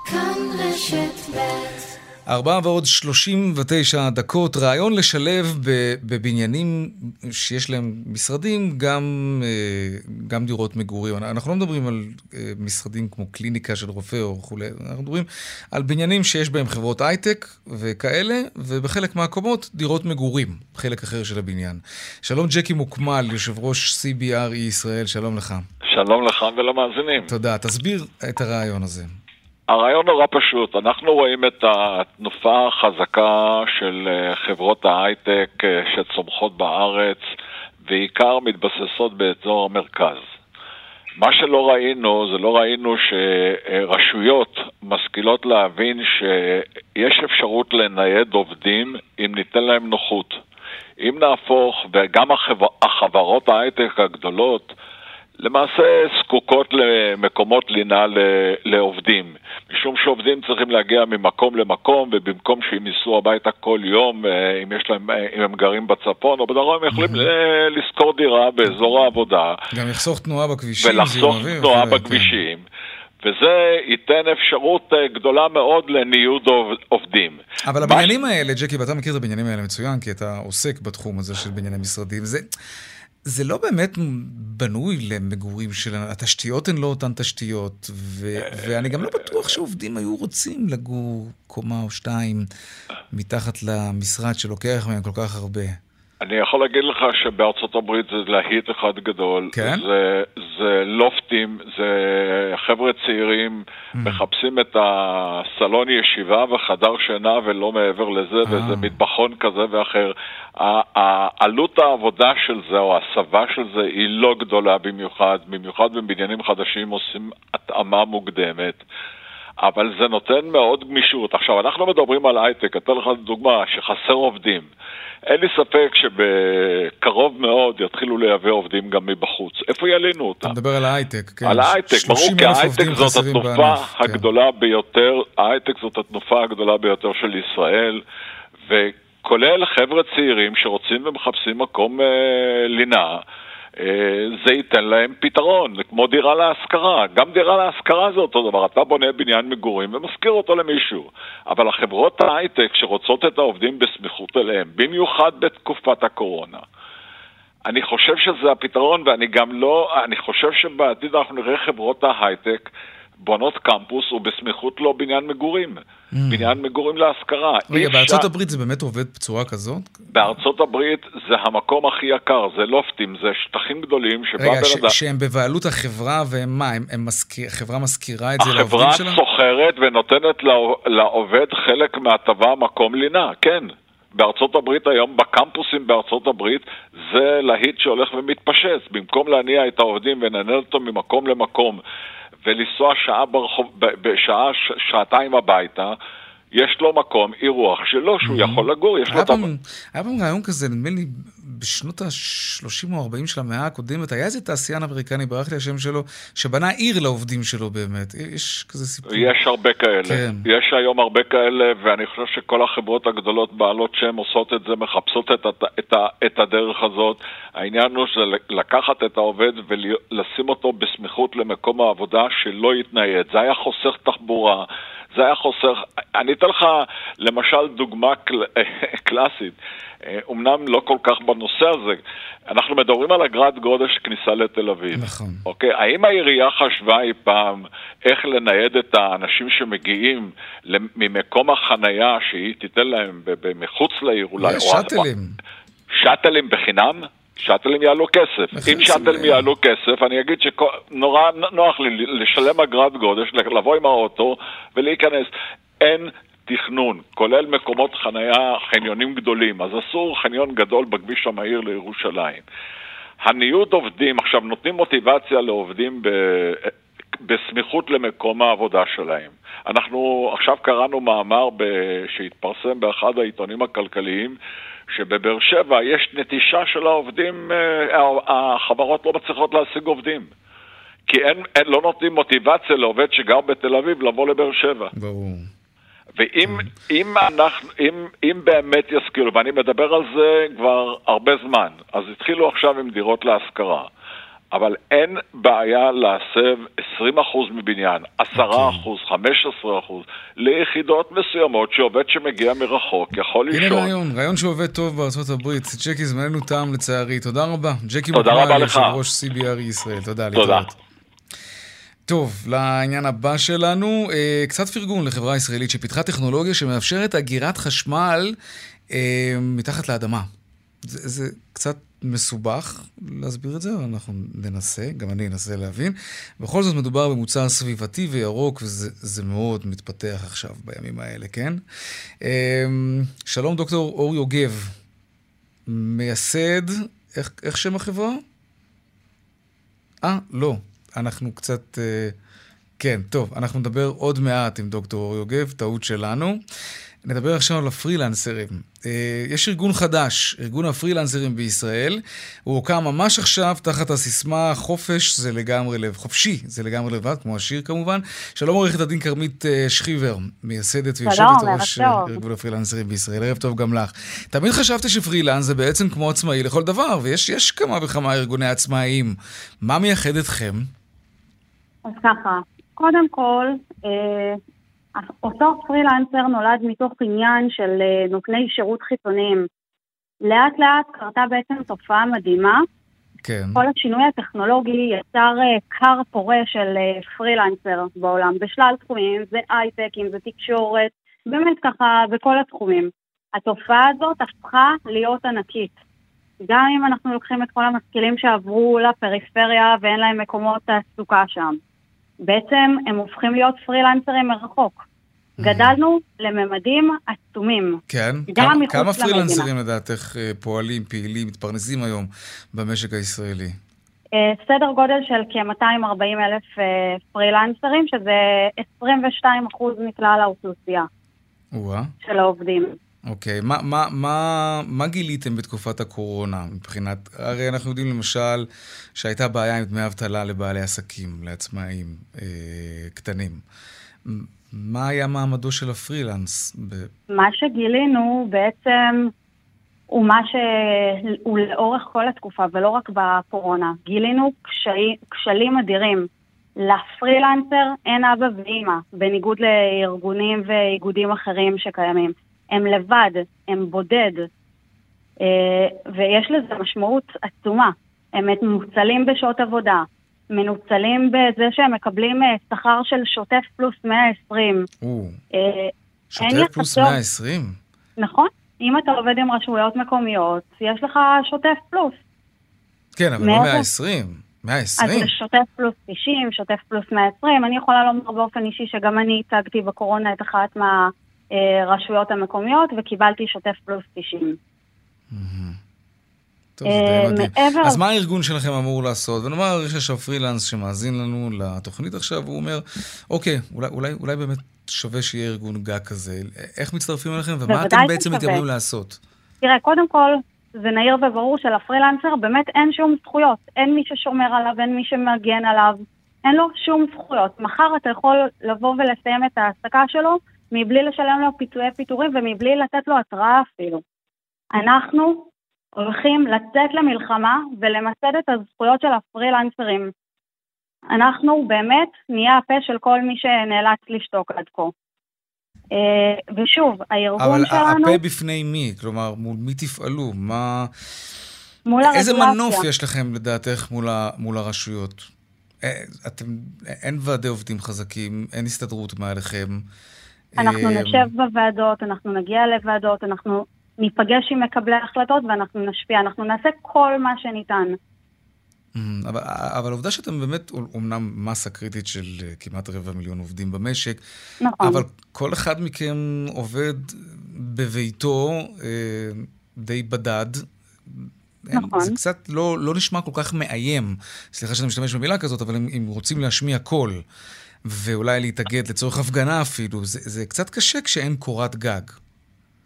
כאן רשת ב' ארבעה ועוד שלושים ותשע דקות, רעיון לשלב בבניינים שיש להם משרדים גם, אה, גם דירות מגורים. אנחנו לא מדברים על אה, משרדים כמו קליניקה של רופא או וכולי, אנחנו מדברים על בניינים שיש בהם חברות הייטק וכאלה, ובחלק מהקומות דירות מגורים, חלק אחר של הבניין. שלום ג'קי מוקמל, יושב ראש CBRE ישראל, שלום לך. שלום לך ולמאזינים. תודה. תסביר את הרעיון הזה. הרעיון נורא פשוט, אנחנו רואים את התנופה החזקה של אה, חברות ההייטק אה, שצומחות בארץ, בעיקר מתבססות באזור המרכז. מה שלא ראינו, זה לא ראינו שרשויות משכילות להבין שיש אפשרות לנייד עובדים אם ניתן להם נוחות. אם נהפוך, וגם החברות ההייטק הגדולות, למעשה זקוקות למקומות לינה לעובדים, משום שעובדים צריכים להגיע ממקום למקום, ובמקום שהם ייסעו הביתה כל יום, אה, אם, יש להם, אה, אם הם גרים בצפון או בדרום, הם יכולים לשכור דירה באזור העבודה. גם לחסוך תנועה בכבישים, ולחסוך תנועה בכבישים. וזה ייתן אפשרות אה, גדולה מאוד לניוד עובדים. אבל הבניינים האלה, ג'קי, ואתה מכיר את הבניינים האלה מצוין, כי אתה עוסק בתחום הזה של בנייני משרדים, זה... זה לא באמת בנוי למגורים שלנו, התשתיות הן לא אותן תשתיות, ו- ואני גם לא בטוח שעובדים היו רוצים לגור קומה או שתיים מתחת למשרד שלוקח מהם כל כך הרבה. אני יכול להגיד לך שבארצות הברית זה להיט אחד גדול. כן? זה, זה לופטים, זה חבר'ה צעירים mm. מחפשים את הסלון ישיבה וחדר שינה ולא מעבר לזה, אה. וזה מטבחון כזה ואחר. עלות העבודה של זה, או ההסבה של זה, היא לא גדולה במיוחד. במיוחד בבניינים חדשים עושים התאמה מוקדמת. אבל זה נותן מאוד גמישות. עכשיו, אנחנו מדברים על הייטק, אתן לך דוגמה שחסר עובדים. אין לי ספק שבקרוב מאוד יתחילו לייבא עובדים גם מבחוץ. איפה ילינו אותם? אתה מדבר על ההייטק, כן. על ההייטק, ברור, כי ההייטק זאת התנופה בענף, כן. הגדולה כן. ביותר, ההייטק זאת התנופה הגדולה ביותר של ישראל, וכולל חבר'ה צעירים שרוצים ומחפשים מקום אה, לינה. אה, זה ייתן להם פתרון, זה כמו דירה להשכרה. גם דירה להשכרה זה אותו דבר, אתה בונה בניין מגורים ומשכיר אותו למישהו. אבל החברות ההייטק שרוצות את העובדים בסמיכות אליהם, במיוחד בתקופת הקורונה, אני חושב שזה הפתרון, ואני גם לא, אני חושב שבעתיד אנחנו נראה חברות ההייטק בונות קמפוס ובסמיכות לו בניין מגורים. Mm. בניין מגורים להשכרה. רגע, בארצות ש... הברית זה באמת עובד בצורה כזאת? בארצות הברית זה המקום הכי יקר, זה לופטים, זה שטחים גדולים שבא רגע, ש... שהם בבעלות החברה, והם מה, הם, הם מזכיר, החברה מזכירה את זה לעובדים שלה? החברה סוחרת ונותנת לעובד חלק מהטבה מקום לינה, כן. בארצות הברית היום, בקמפוסים בארצות הברית, זה להיט שהולך ומתפשט. במקום להניע את העובדים ולנהל אותו ממקום למקום ולנסוע שעה ברחוב, בשעה, שעתיים הביתה, יש לו מקום, אירוח שלו, שהוא יכול לגור, יש לו את... היה פעם רעיון כזה, נדמה לי, בשנות ה-30 או 40 של המאה הקודמת, היה איזה תעשיין אמריקני, ברח לי השם שלו, שבנה עיר לעובדים שלו באמת. יש כזה סיפור. יש הרבה כאלה. כן. יש היום הרבה כאלה, ואני חושב שכל החברות הגדולות בעלות שם עושות את זה, מחפשות את, את, את, את הדרך הזאת. העניין הוא שזה לקחת את העובד ולשים אותו בסמיכות למקום העבודה שלא יתנייד. זה היה חוסך תחבורה. זה היה חוסך. אני אתן לך למשל דוגמה קל... קלאסית, אמנם לא כל כך בנושא הזה. אנחנו מדברים על אגרת גודש כניסה לתל אביב. נכון. אוקיי? האם העירייה חשבה אי פעם איך לנייד את האנשים שמגיעים ממקום החנייה שהיא תיתן להם מחוץ לעיר אולי? שאטלים. שאטלים בחינם? שאטלים יעלו כסף. אם שאטלים יעלו כסף, אני אגיד שנורא נוח לי לשלם אגרת גודש, לבוא עם האוטו ולהיכנס. אין תכנון, כולל מקומות חנייה, חניונים גדולים, אז אסור חניון גדול בכביש המהיר לירושלים. הניוד עובדים, עכשיו נותנים מוטיבציה לעובדים ב... בסמיכות למקום העבודה שלהם. אנחנו עכשיו קראנו מאמר ב... שהתפרסם באחד העיתונים הכלכליים שבבאר שבע יש נטישה של העובדים, החברות לא מצליחות להשיג עובדים. כי אין, אין, לא נותנים מוטיבציה לעובד שגר בתל אביב לבוא לבאר שבע. ברור. ואם אם אנחנו, אם, אם באמת ישכילו, ואני מדבר על זה כבר הרבה זמן, אז התחילו עכשיו עם דירות להשכרה. אבל אין בעיה להסב 20% מבניין, 10%, 15% ליחידות מסוימות שעובד שמגיע מרחוק יכול לישון. הנה רעיון, רעיון שעובד טוב בארצות הברית. ג'קי, זמננו תם לצערי. תודה רבה. ג'קי לך. יושב ראש CBR ישראל. תודה. תודה. להתראות. טוב, לעניין הבא שלנו, אה, קצת פרגון לחברה ישראלית שפיתחה טכנולוגיה שמאפשרת אגירת חשמל אה, מתחת לאדמה. זה, זה קצת מסובך להסביר את זה, אבל אנחנו ננסה, גם אני אנסה להבין. בכל זאת מדובר במוצר סביבתי וירוק, וזה מאוד מתפתח עכשיו בימים האלה, כן? אה, שלום, דוקטור אור יוגב, מייסד, איך, איך שם החברה? אה, לא. אנחנו קצת... אה, כן, טוב, אנחנו נדבר עוד מעט עם דוקטור אור יוגב, טעות שלנו. נדבר עכשיו על הפרילנסרים. אה, יש ארגון חדש, ארגון הפרילנסרים בישראל. הוא הוקם ממש עכשיו תחת הסיסמה חופש זה לגמרי לב, חופשי זה לגמרי לבד, כמו השיר כמובן. שלום עורכת הדין כרמית אה, שכיבר, מייסדת ויושבת ראש ארגון הפרילנסרים בישראל. ערב טוב גם לך. תמיד חשבתי שפרילנס זה בעצם כמו עצמאי לכל דבר, ויש כמה וכמה ארגוני עצמאיים. מה מייחד אתכם? אז ככה, קודם כל, אה, אותו פרילנסר נולד מתוך עניין של אה, נותני שירות חיצוניים. לאט לאט קרתה בעצם תופעה מדהימה. כן. כל השינוי הטכנולוגי יצר אה, כר פורה של אה, פרילנסר בעולם, בשלל תחומים, זה הייטק, אם זה תקשורת, באמת ככה בכל התחומים. התופעה הזאת הפכה להיות ענקית. גם אם אנחנו לוקחים את כל המשכילים שעברו לפריפריה ואין להם מקומות תעסוקה שם. בעצם הם הופכים להיות פרילנסרים מרחוק. גדלנו לממדים עצומים. כן? כמה, כמה פרילנסרים לדעתך אה, פועלים, פעילים, מתפרנסים היום במשק הישראלי? אה, סדר גודל של כ-240 אלף אה, פרילנסרים, שזה 22 אחוז מכלל האוכלוסייה. של העובדים. אוקיי, מה, מה, מה, מה גיליתם בתקופת הקורונה מבחינת, הרי אנחנו יודעים למשל שהייתה בעיה עם דמי אבטלה לבעלי עסקים, לעצמאים אה, קטנים. מה היה מעמדו של הפרילנס? ב... מה שגילינו בעצם הוא מה שהוא לאורך כל התקופה ולא רק בקורונה. גילינו קשי, כשלים אדירים. לפרילנסר אין אבא ואימא, בניגוד לארגונים ואיגודים אחרים שקיימים. הם לבד, הם בודד, אה, ויש לזה משמעות עצומה. הם מוצלים בשעות עבודה, מנוצלים בזה שהם מקבלים אה, שכר של שוטף פלוס 120. אה, שוטף פלוס 120? נכון. אם אתה עובד עם רשויות מקומיות, יש לך שוטף פלוס. כן, אבל לא 120. 120? אז זה שוטף פלוס 90, שוטף פלוס 120. אני יכולה לומר באופן אישי שגם אני הצגתי בקורונה את אחת מהרשויות המקומיות וקיבלתי שוטף פלוס 90. טוב, זה די מדהים. אז מה הארגון שלכם אמור לעשות? ונאמר, יש עכשיו פרילנס שמאזין לנו לתוכנית עכשיו, והוא אומר, אוקיי, אולי, אולי, אולי באמת שווה שיהיה ארגון גג כזה. איך מצטרפים אליכם, ומה אתם בעצם מתכוונים לעשות? תראה, קודם כל, זה נהיר וברור שלפרילנסר באמת אין שום זכויות. אין מי ששומר עליו, אין מי שמגן עליו, אין לו שום זכויות. מחר אתה יכול לבוא ולסיים את ההעסקה שלו מבלי לשלם לו פיצויי פיטורים ומבלי לתת לו התראה אפילו. אנחנו הולכים לצאת למלחמה ולמסד את הזכויות של הפרילנסרים. אנחנו באמת נהיה הפה של כל מי שנאלץ לשתוק עד כה. אה, ושוב, הארגון שלנו... אבל הפה בפני מי? כלומר, מול מי תפעלו? מה... מול הרגולציה. איזה מנוף יש לכם, לדעתך, מול, ה... מול הרשויות? אה, אתם, אין ועדי עובדים חזקים, אין הסתדרות מעליכם. אנחנו אה, נשב בוועדות, אנחנו נגיע לוועדות, אנחנו ניפגש עם מקבלי ההחלטות ואנחנו נשפיע, אנחנו נעשה כל מה שניתן. Mm, אבל, אבל העובדה שאתם באמת אומנם מסה קריטית של אה, כמעט רבע מיליון עובדים במשק, נכון. אבל כל אחד מכם עובד בביתו אה, די בדד. נכון. זה קצת לא, לא נשמע כל כך מאיים, סליחה שאני משתמש במילה כזאת, אבל אם, אם רוצים להשמיע קול, ואולי להתאגד לצורך הפגנה אפילו, זה, זה קצת קשה כשאין קורת גג.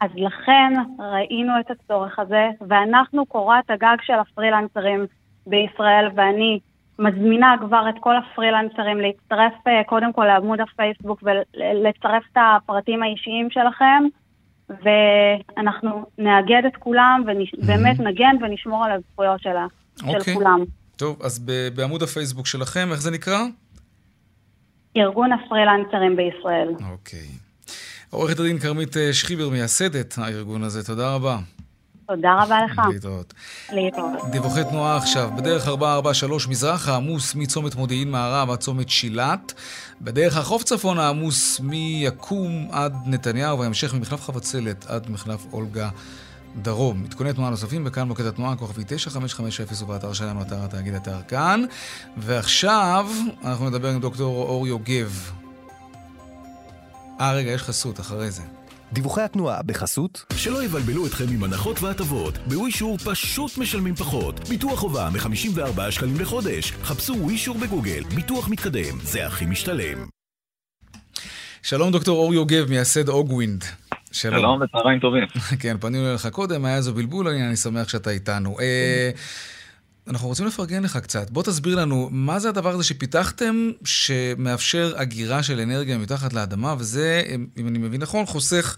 אז לכן ראינו את הצורך הזה, ואנחנו קורת הגג של הפרילנסרים בישראל, ואני מזמינה כבר את כל הפרילנסרים להצטרף אה, קודם כל לעמוד הפייסבוק ולצרף את הפרטים האישיים שלכם, ואנחנו נאגד את כולם ובאמת נגן ונשמור על הזכויות שלה, של אוקיי. כולם. טוב, אז בעמוד הפייסבוק שלכם, איך זה נקרא? ארגון הפרילנסרים בישראל. אוקיי. עורכת הדין כרמית אה, שחיבר, מייסדת הארגון הזה, תודה רבה. תודה רבה לך. להתראות. להתראות. דיווחי תנועה עכשיו, בדרך 443 מזרח העמוס מצומת מודיעין מערב עד צומת שילת, בדרך החוף צפון העמוס מיקום עד נתניהו, וההמשך ממחלף חבצלת עד מחלף אולגה דרום. עדכוני תנועה נוספים בכאן מוקד התנועה, כוכבי 9550 ובאתר שלנו, אתר התאגיד אתר כאן. ועכשיו אנחנו נדבר עם דוקטור אור יוגב. אה, רגע, יש חסות אחרי זה. דיווחי התנועה בחסות שלא יבלבלו אתכם עם הנחות והטבות. בווישור פשוט משלמים פחות. ביטוח חובה מ-54 שקלים לחודש. חפשו ווישור בגוגל. ביטוח מתקדם. זה הכי משתלם. שלום דוקטור אור יוגב, מייסד אוגווינד. שלום. שלום וצהריים טובים. כן, פנינו אליך קודם, היה איזה בלבול, אני, אני שמח שאתה איתנו. אה, אנחנו רוצים לפרגן לך קצת. בוא תסביר לנו, מה זה הדבר הזה שפיתחתם, שמאפשר אגירה של אנרגיה מתחת לאדמה, וזה, אם אני מבין נכון, חוסך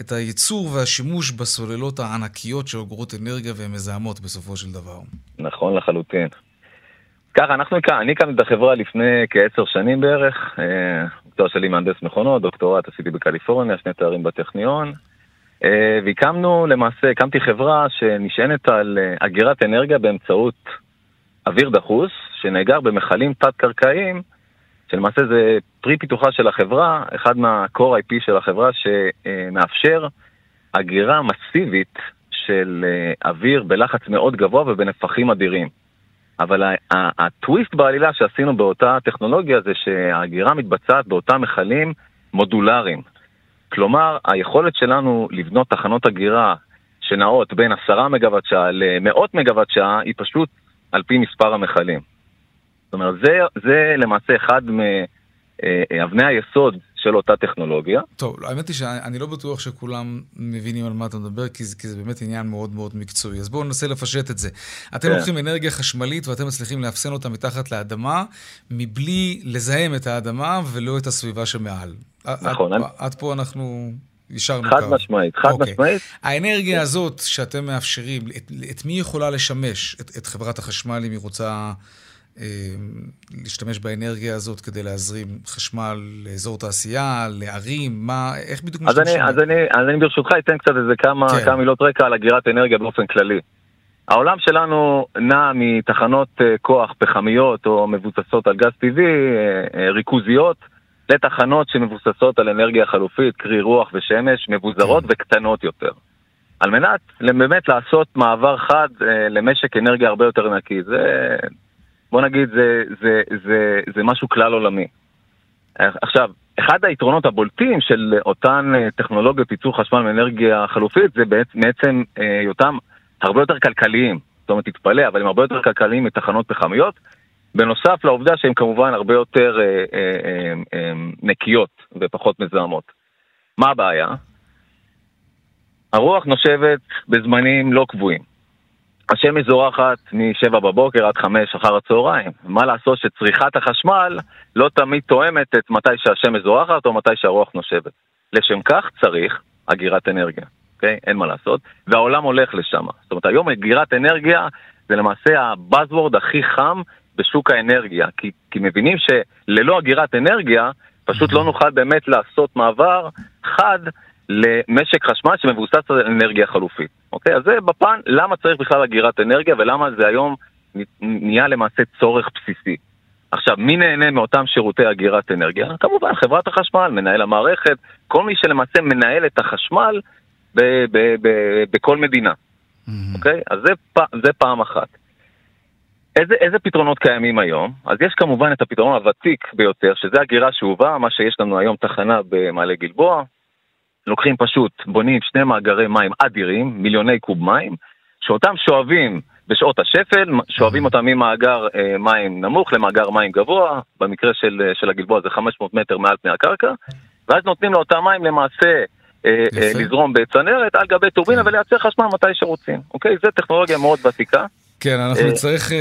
את הייצור והשימוש בסוללות הענקיות שאוגרות אנרגיה והן מזהמות בסופו של דבר. נכון לחלוטין. ככה, אנחנו, אני הקמתי את החברה לפני כעשר שנים בערך. אה, מקצוע שלי מהנדס מכונות, דוקטורט עשיתי בקליפורניה, שני תארים בטכניון. אה, והקמנו, למעשה, הקמתי חברה שנשענת על אה, אגירת אנרגיה באמצעות אוויר דחוס, שנאגר במכלים תת-קרקעיים, שלמעשה זה פרי פיתוחה של החברה, אחד מה-core IP של החברה, שמאפשר אגירה מסיבית של אוויר בלחץ מאוד גבוה ובנפחים אדירים. אבל הטוויסט בעלילה שעשינו באותה טכנולוגיה זה שהאגירה מתבצעת באותם מכלים מודולריים. כלומר, היכולת שלנו לבנות תחנות אגירה שנעות בין עשרה מגוואט שעה למאות מגוואט שעה היא פשוט על פי מספר המכלים. זאת אומרת, זה, זה למעשה אחד מאבני היסוד של אותה טכנולוגיה. טוב, האמת היא שאני לא בטוח שכולם מבינים על מה אתה מדבר, כי זה, כי זה באמת עניין מאוד מאוד מקצועי. אז בואו ננסה לפשט את זה. אתם כן. לוקחים אנרגיה חשמלית ואתם מצליחים לאפסן אותה מתחת לאדמה, מבלי לזהם את האדמה ולא את הסביבה שמעל. נכון. עד, אני... עד פה אנחנו... יישרנו חד קו. משמעית, חד אוקיי. משמעית. האנרגיה הזאת שאתם מאפשרים, את, את מי יכולה לשמש? את, את חברת החשמל אם היא רוצה אה, להשתמש באנרגיה הזאת כדי להזרים חשמל לאזור תעשייה, לערים, מה, איך בדיוק משתמשים? אז אני, אז אני, אז אני ברשותך אתן קצת איזה כמה, כן. כמה מילות רקע על אגירת אנרגיה באופן כללי. העולם שלנו נע מתחנות אה, כוח פחמיות או מבוססות על גז טבעי, אה, ריכוזיות, לתחנות שמבוססות על אנרגיה חלופית, קרי רוח ושמש, מבוזרות כן. וקטנות יותר. על מנת באמת לעשות מעבר חד למשק אנרגיה הרבה יותר נקי. זה בוא נגיד, זה, זה, זה, זה משהו כלל עולמי. עכשיו, אחד היתרונות הבולטים של אותן אה, טכנולוגיות ייצור חשמל מאנרגיה חלופית זה בעצם אה, היותם הרבה יותר כלכליים. זאת אומרת, תתפלא, אבל הם הרבה יותר כלכליים מתחנות פחמיות. בנוסף לעובדה שהן כמובן הרבה יותר אה, אה, אה, אה, נקיות ופחות מזהמות. מה הבעיה? הרוח נושבת בזמנים לא קבועים. השמש זורחת מ-7 בבוקר עד 5 אחר הצהריים. מה לעשות שצריכת החשמל לא תמיד תואמת את מתי שהשמש זורחת או מתי שהרוח נושבת. לשם כך צריך אגירת אנרגיה, אוקיי? אין מה לעשות. והעולם הולך לשם. זאת אומרת, היום אגירת אנרגיה זה למעשה הבאזוורד הכי חם בשוק האנרגיה. כי, כי מבינים שללא אגירת אנרגיה, פשוט לא נוכל באמת לעשות מעבר חד למשק חשמל שמבוסס על אנרגיה חלופית. אוקיי? אז זה בפן, למה צריך בכלל אגירת אנרגיה ולמה זה היום נהיה למעשה צורך בסיסי. עכשיו, מי נהנה מאותם שירותי אגירת אנרגיה? כמובן, חברת החשמל, מנהל המערכת, כל מי שלמעשה מנהל את החשמל ב- ב- ב- בכל מדינה. Mm-hmm. אוקיי? אז זה, פ- זה פעם אחת. איזה, איזה פתרונות קיימים היום? אז יש כמובן את הפתרון הוותיק ביותר, שזה אגירה שאובה, מה שיש לנו היום תחנה במעלה גלבוע, לוקחים פשוט, בונים שני מאגרי מים אדירים, מיליוני קוב מים, שאותם שואבים בשעות השפל, שואבים אותם ממאגר אה, מים נמוך למאגר מים גבוה, במקרה של, אה, של הגלבוע זה 500 מטר מעל פני הקרקע, ואז נותנים לאותם מים למעשה אה, אה, לזרום בצנרת על גבי טורבינה כן. ולייצר חשמל מתי שרוצים, אוקיי? זו טכנולוגיה מאוד ותיקה. כן, אנחנו נצטרך,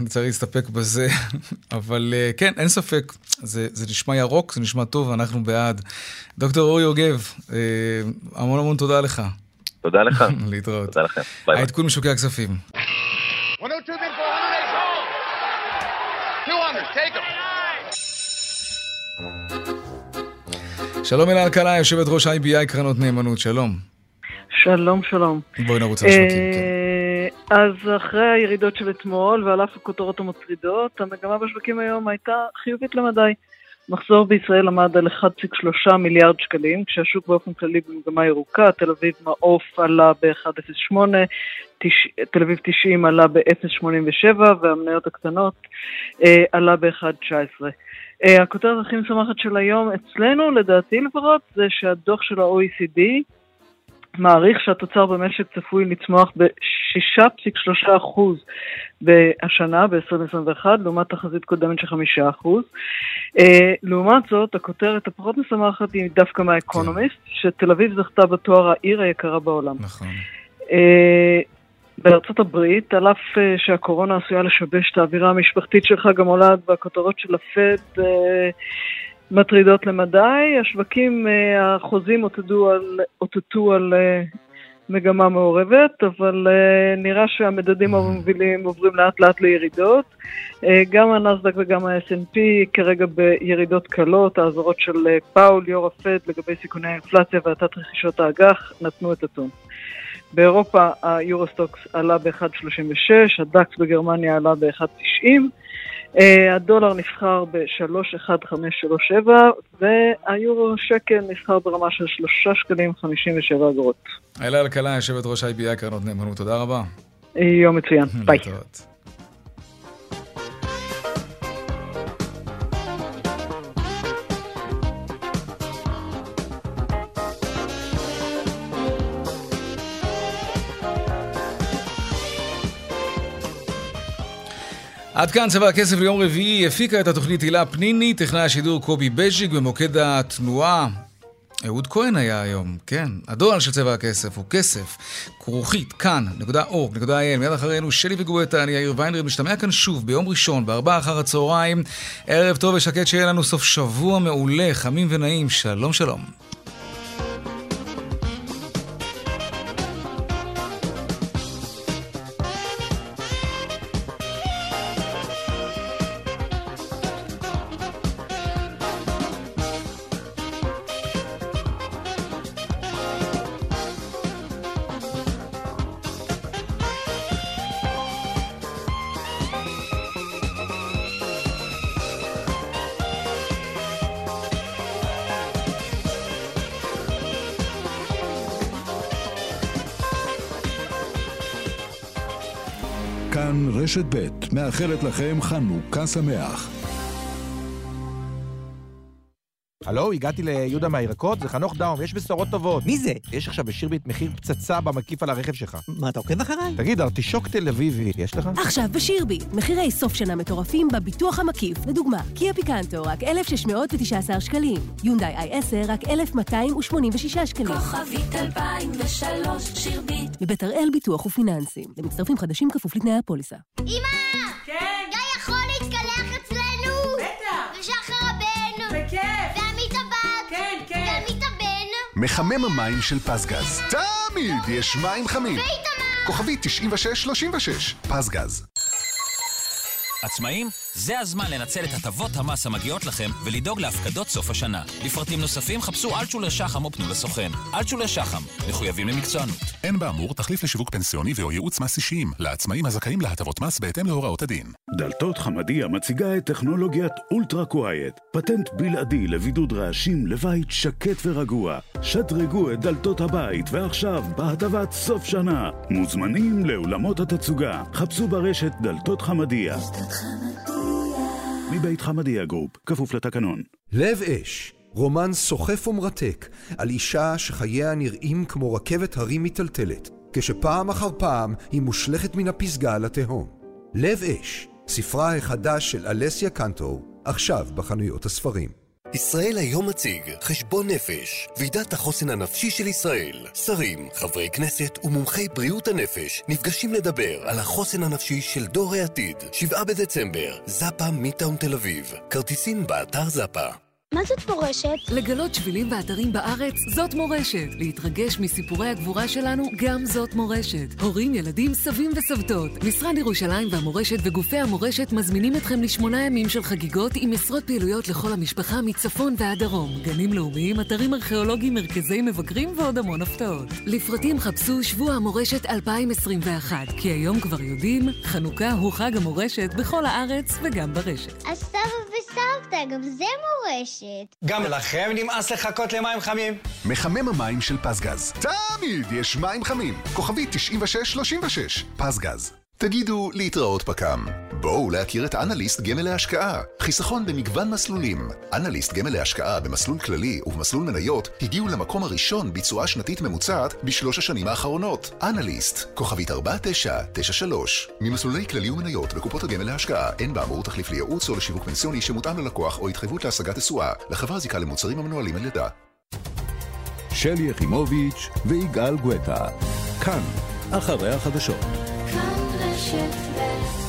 נצטרך להסתפק בזה, אבל כן, אין ספק, זה, זה נשמע ירוק, זה נשמע טוב, אנחנו בעד. דוקטור אורי יוגב, המון המון תודה לך. תודה לך. להתראות. תודה לכם. ביי ביי. העדכון משוקי הכספים. שלום אלה אלקלעי, יושבת ראש IBI קרנות נאמנות, שלום. שלום, שלום. בואי נרוץ על השווקים, כן. אה, אז אחרי הירידות של אתמול, ועל אף הכותרות המטרידות, המגמה בשווקים היום הייתה חיובית למדי. מחזור בישראל עמד על 1.3 מיליארד שקלים, כשהשוק באופן כללי במגמה ירוקה, תל אביב מעוף עלה ב-1.08, תל אביב 90 עלה ב-0.87 והמניות הקטנות אה, עלה ב-1.19. אה, הכותרת הכי משמחת של היום אצלנו, לדעתי לפחות, זה שהדוח של ה-OECD מעריך שהתוצר במשק צפוי לצמוח ב-6.3% בשנה, ב-2021, לעומת תחזית קודמת של 5%. Uh, לעומת זאת, הכותרת הפחות משמחת היא דווקא מהאקונומיסט, כן. שתל אביב זכתה בתואר העיר היקרה בעולם. נכון. Uh, בארצות הברית, על אף uh, שהקורונה עשויה לשבש את האווירה המשפחתית של חג המולד והכותרות של הפד, מטרידות למדי. השווקים, אה, החוזים אותתו על, אותתו על אה, מגמה מעורבת, אבל אה, נראה שהמדדים המובילים עוברים לאט לאט לירידות. גם הנסדק וגם ה-S&P כרגע בירידות קלות, האזהרות של פאול, יו"ר הפד, לגבי סיכוני האינפלציה והאטת רכישות האג"ח, נתנו את הטון. באירופה היורוסטוקס עלה ב-1.36, הדקס בגרמניה עלה ב-1.90, Uh, הדולר נסחר ב-3.1537 והיורו שקל נסחר ברמה של 3 שקלים 57 אגורות. אלה אלקלעי, יושבת ראש IBI קרנות נאמנות, תודה רבה. יום מצוין, ביי. עד כאן צבע הכסף ליום רביעי, הפיקה את התוכנית הילה פניני, טכנאי השידור קובי בז'יק במוקד התנועה. אהוד כהן היה היום, כן. הדואל של צבע הכסף הוא כסף, כרוכית, כאן, נקודה אור, נקודה אייל, מיד אחרינו שלי וגואטה, אני יאיר ויינרי, משתמע כאן שוב ביום ראשון, בארבעה אחר הצהריים. ערב טוב ושקט שיהיה לנו סוף שבוע מעולה, חמים ונעים, שלום שלום. רשת ב' מאחלת לכם חנוכה שמח. הלו, הגעתי ליהודה מהירקות, זה חנוך דאום, יש בשורות טובות. מי זה? יש עכשיו בשירביט מחיר פצצה במקיף על הרכב שלך. מה, אתה עוקב אחריי? תגיד, ארטישוק תל אביבי, יש לך? עכשיו בשירביט, מחירי סוף שנה מטורפים בביטוח המקיף. לדוגמה, קיה פיקנטו, רק 1,619 שקלים. יונדאי i10, רק 1,286 שקלים. כוכבית 2003, שירביט. מבית הראל ביטוח ופיננסים. למצטרפים חדשים כפוף לתנאי הפוליסה. אמא! מחמם המים של פסגז. תמיד יש מים חמים. ואיתמר! כוכבי 9636, פסגז. עצמאים? זה הזמן לנצל את הטבות המס המגיעות לכם ולדאוג להפקדות סוף השנה. לפרטים נוספים חפשו אלטשולר שחם או פנו לסוכן. אלטשולר שחם, מחויבים למקצוענות. אין באמור תחליף לשיווק פנסיוני ו/או ייעוץ מס אישיים לעצמאים הזכאים להטבות מס בהתאם להוראות הדין. דלתות חמדיה מציגה את טכנולוגיית Ultra Quiet, פטנט בלעדי לבידוד רעשים לבית שקט ורגוע. שדרגו את דלתות הבית ועכשיו בהטבת סוף שנה. מוזמנים לאולמות התצוגה. חפשו ברשת דלתות חמדיה. מבית חמדיה גרופ, כפוף לתקנון. לב אש, רומן סוחף ומרתק על אישה שחייה נראים כמו רכבת הרים מיטלטלת, כשפעם אחר פעם היא מושלכת מן הפסגה לתהום. לב אש, ספרה החדש של אלסיה קנטור, עכשיו בחנויות הספרים. ישראל היום מציג חשבון נפש, ועידת החוסן הנפשי של ישראל. שרים, חברי כנסת ומומחי בריאות הנפש נפגשים לדבר על החוסן הנפשי של דור העתיד. 7 בדצמבר, זאפה מיטאון תל אביב. כרטיסים באתר זאפה. מה זאת מורשת? לגלות שבילים ואתרים בארץ, זאת מורשת. להתרגש מסיפורי הגבורה שלנו, גם זאת מורשת. הורים, ילדים, סבים וסבתות. משרד ירושלים והמורשת וגופי המורשת מזמינים אתכם לשמונה ימים של חגיגות עם עשרות פעילויות לכל המשפחה מצפון ועד דרום. גנים לאומיים, אתרים ארכיאולוגיים, מרכזי מבקרים ועוד המון הפתעות. לפרטים חפשו שבוע המורשת 2021, כי היום כבר יודעים, חנוכה הוא חג המורשת בכל הארץ וגם ברשת. אז סבא וסבתא, גם זה מורשת. גם לכם נמאס לחכות למים חמים? מחמם המים של פזגז. תמיד יש מים חמים. כוכבי 9636, פזגז. תגידו להתראות פק"ם. בואו להכיר את אנליסט גמל להשקעה. חיסכון במגוון מסלולים. אנליסט גמל להשקעה במסלול כללי ובמסלול מניות הגיעו למקום הראשון בתשואה שנתית ממוצעת בשלוש השנים האחרונות. אנליסט, כוכבית 4993. ממסלולי כללי ומניות בקופות הגמל להשקעה אין באמור תחליף לייעוץ או לשיווק פנסיוני שמותאם ללקוח או התחייבות להשגת תשואה. לחברה זיקה למוצרים המנוהלים על ידה. שלי יחימוביץ' ויגאל גואטה. כאן, אחרי החדשות. כאן shiftless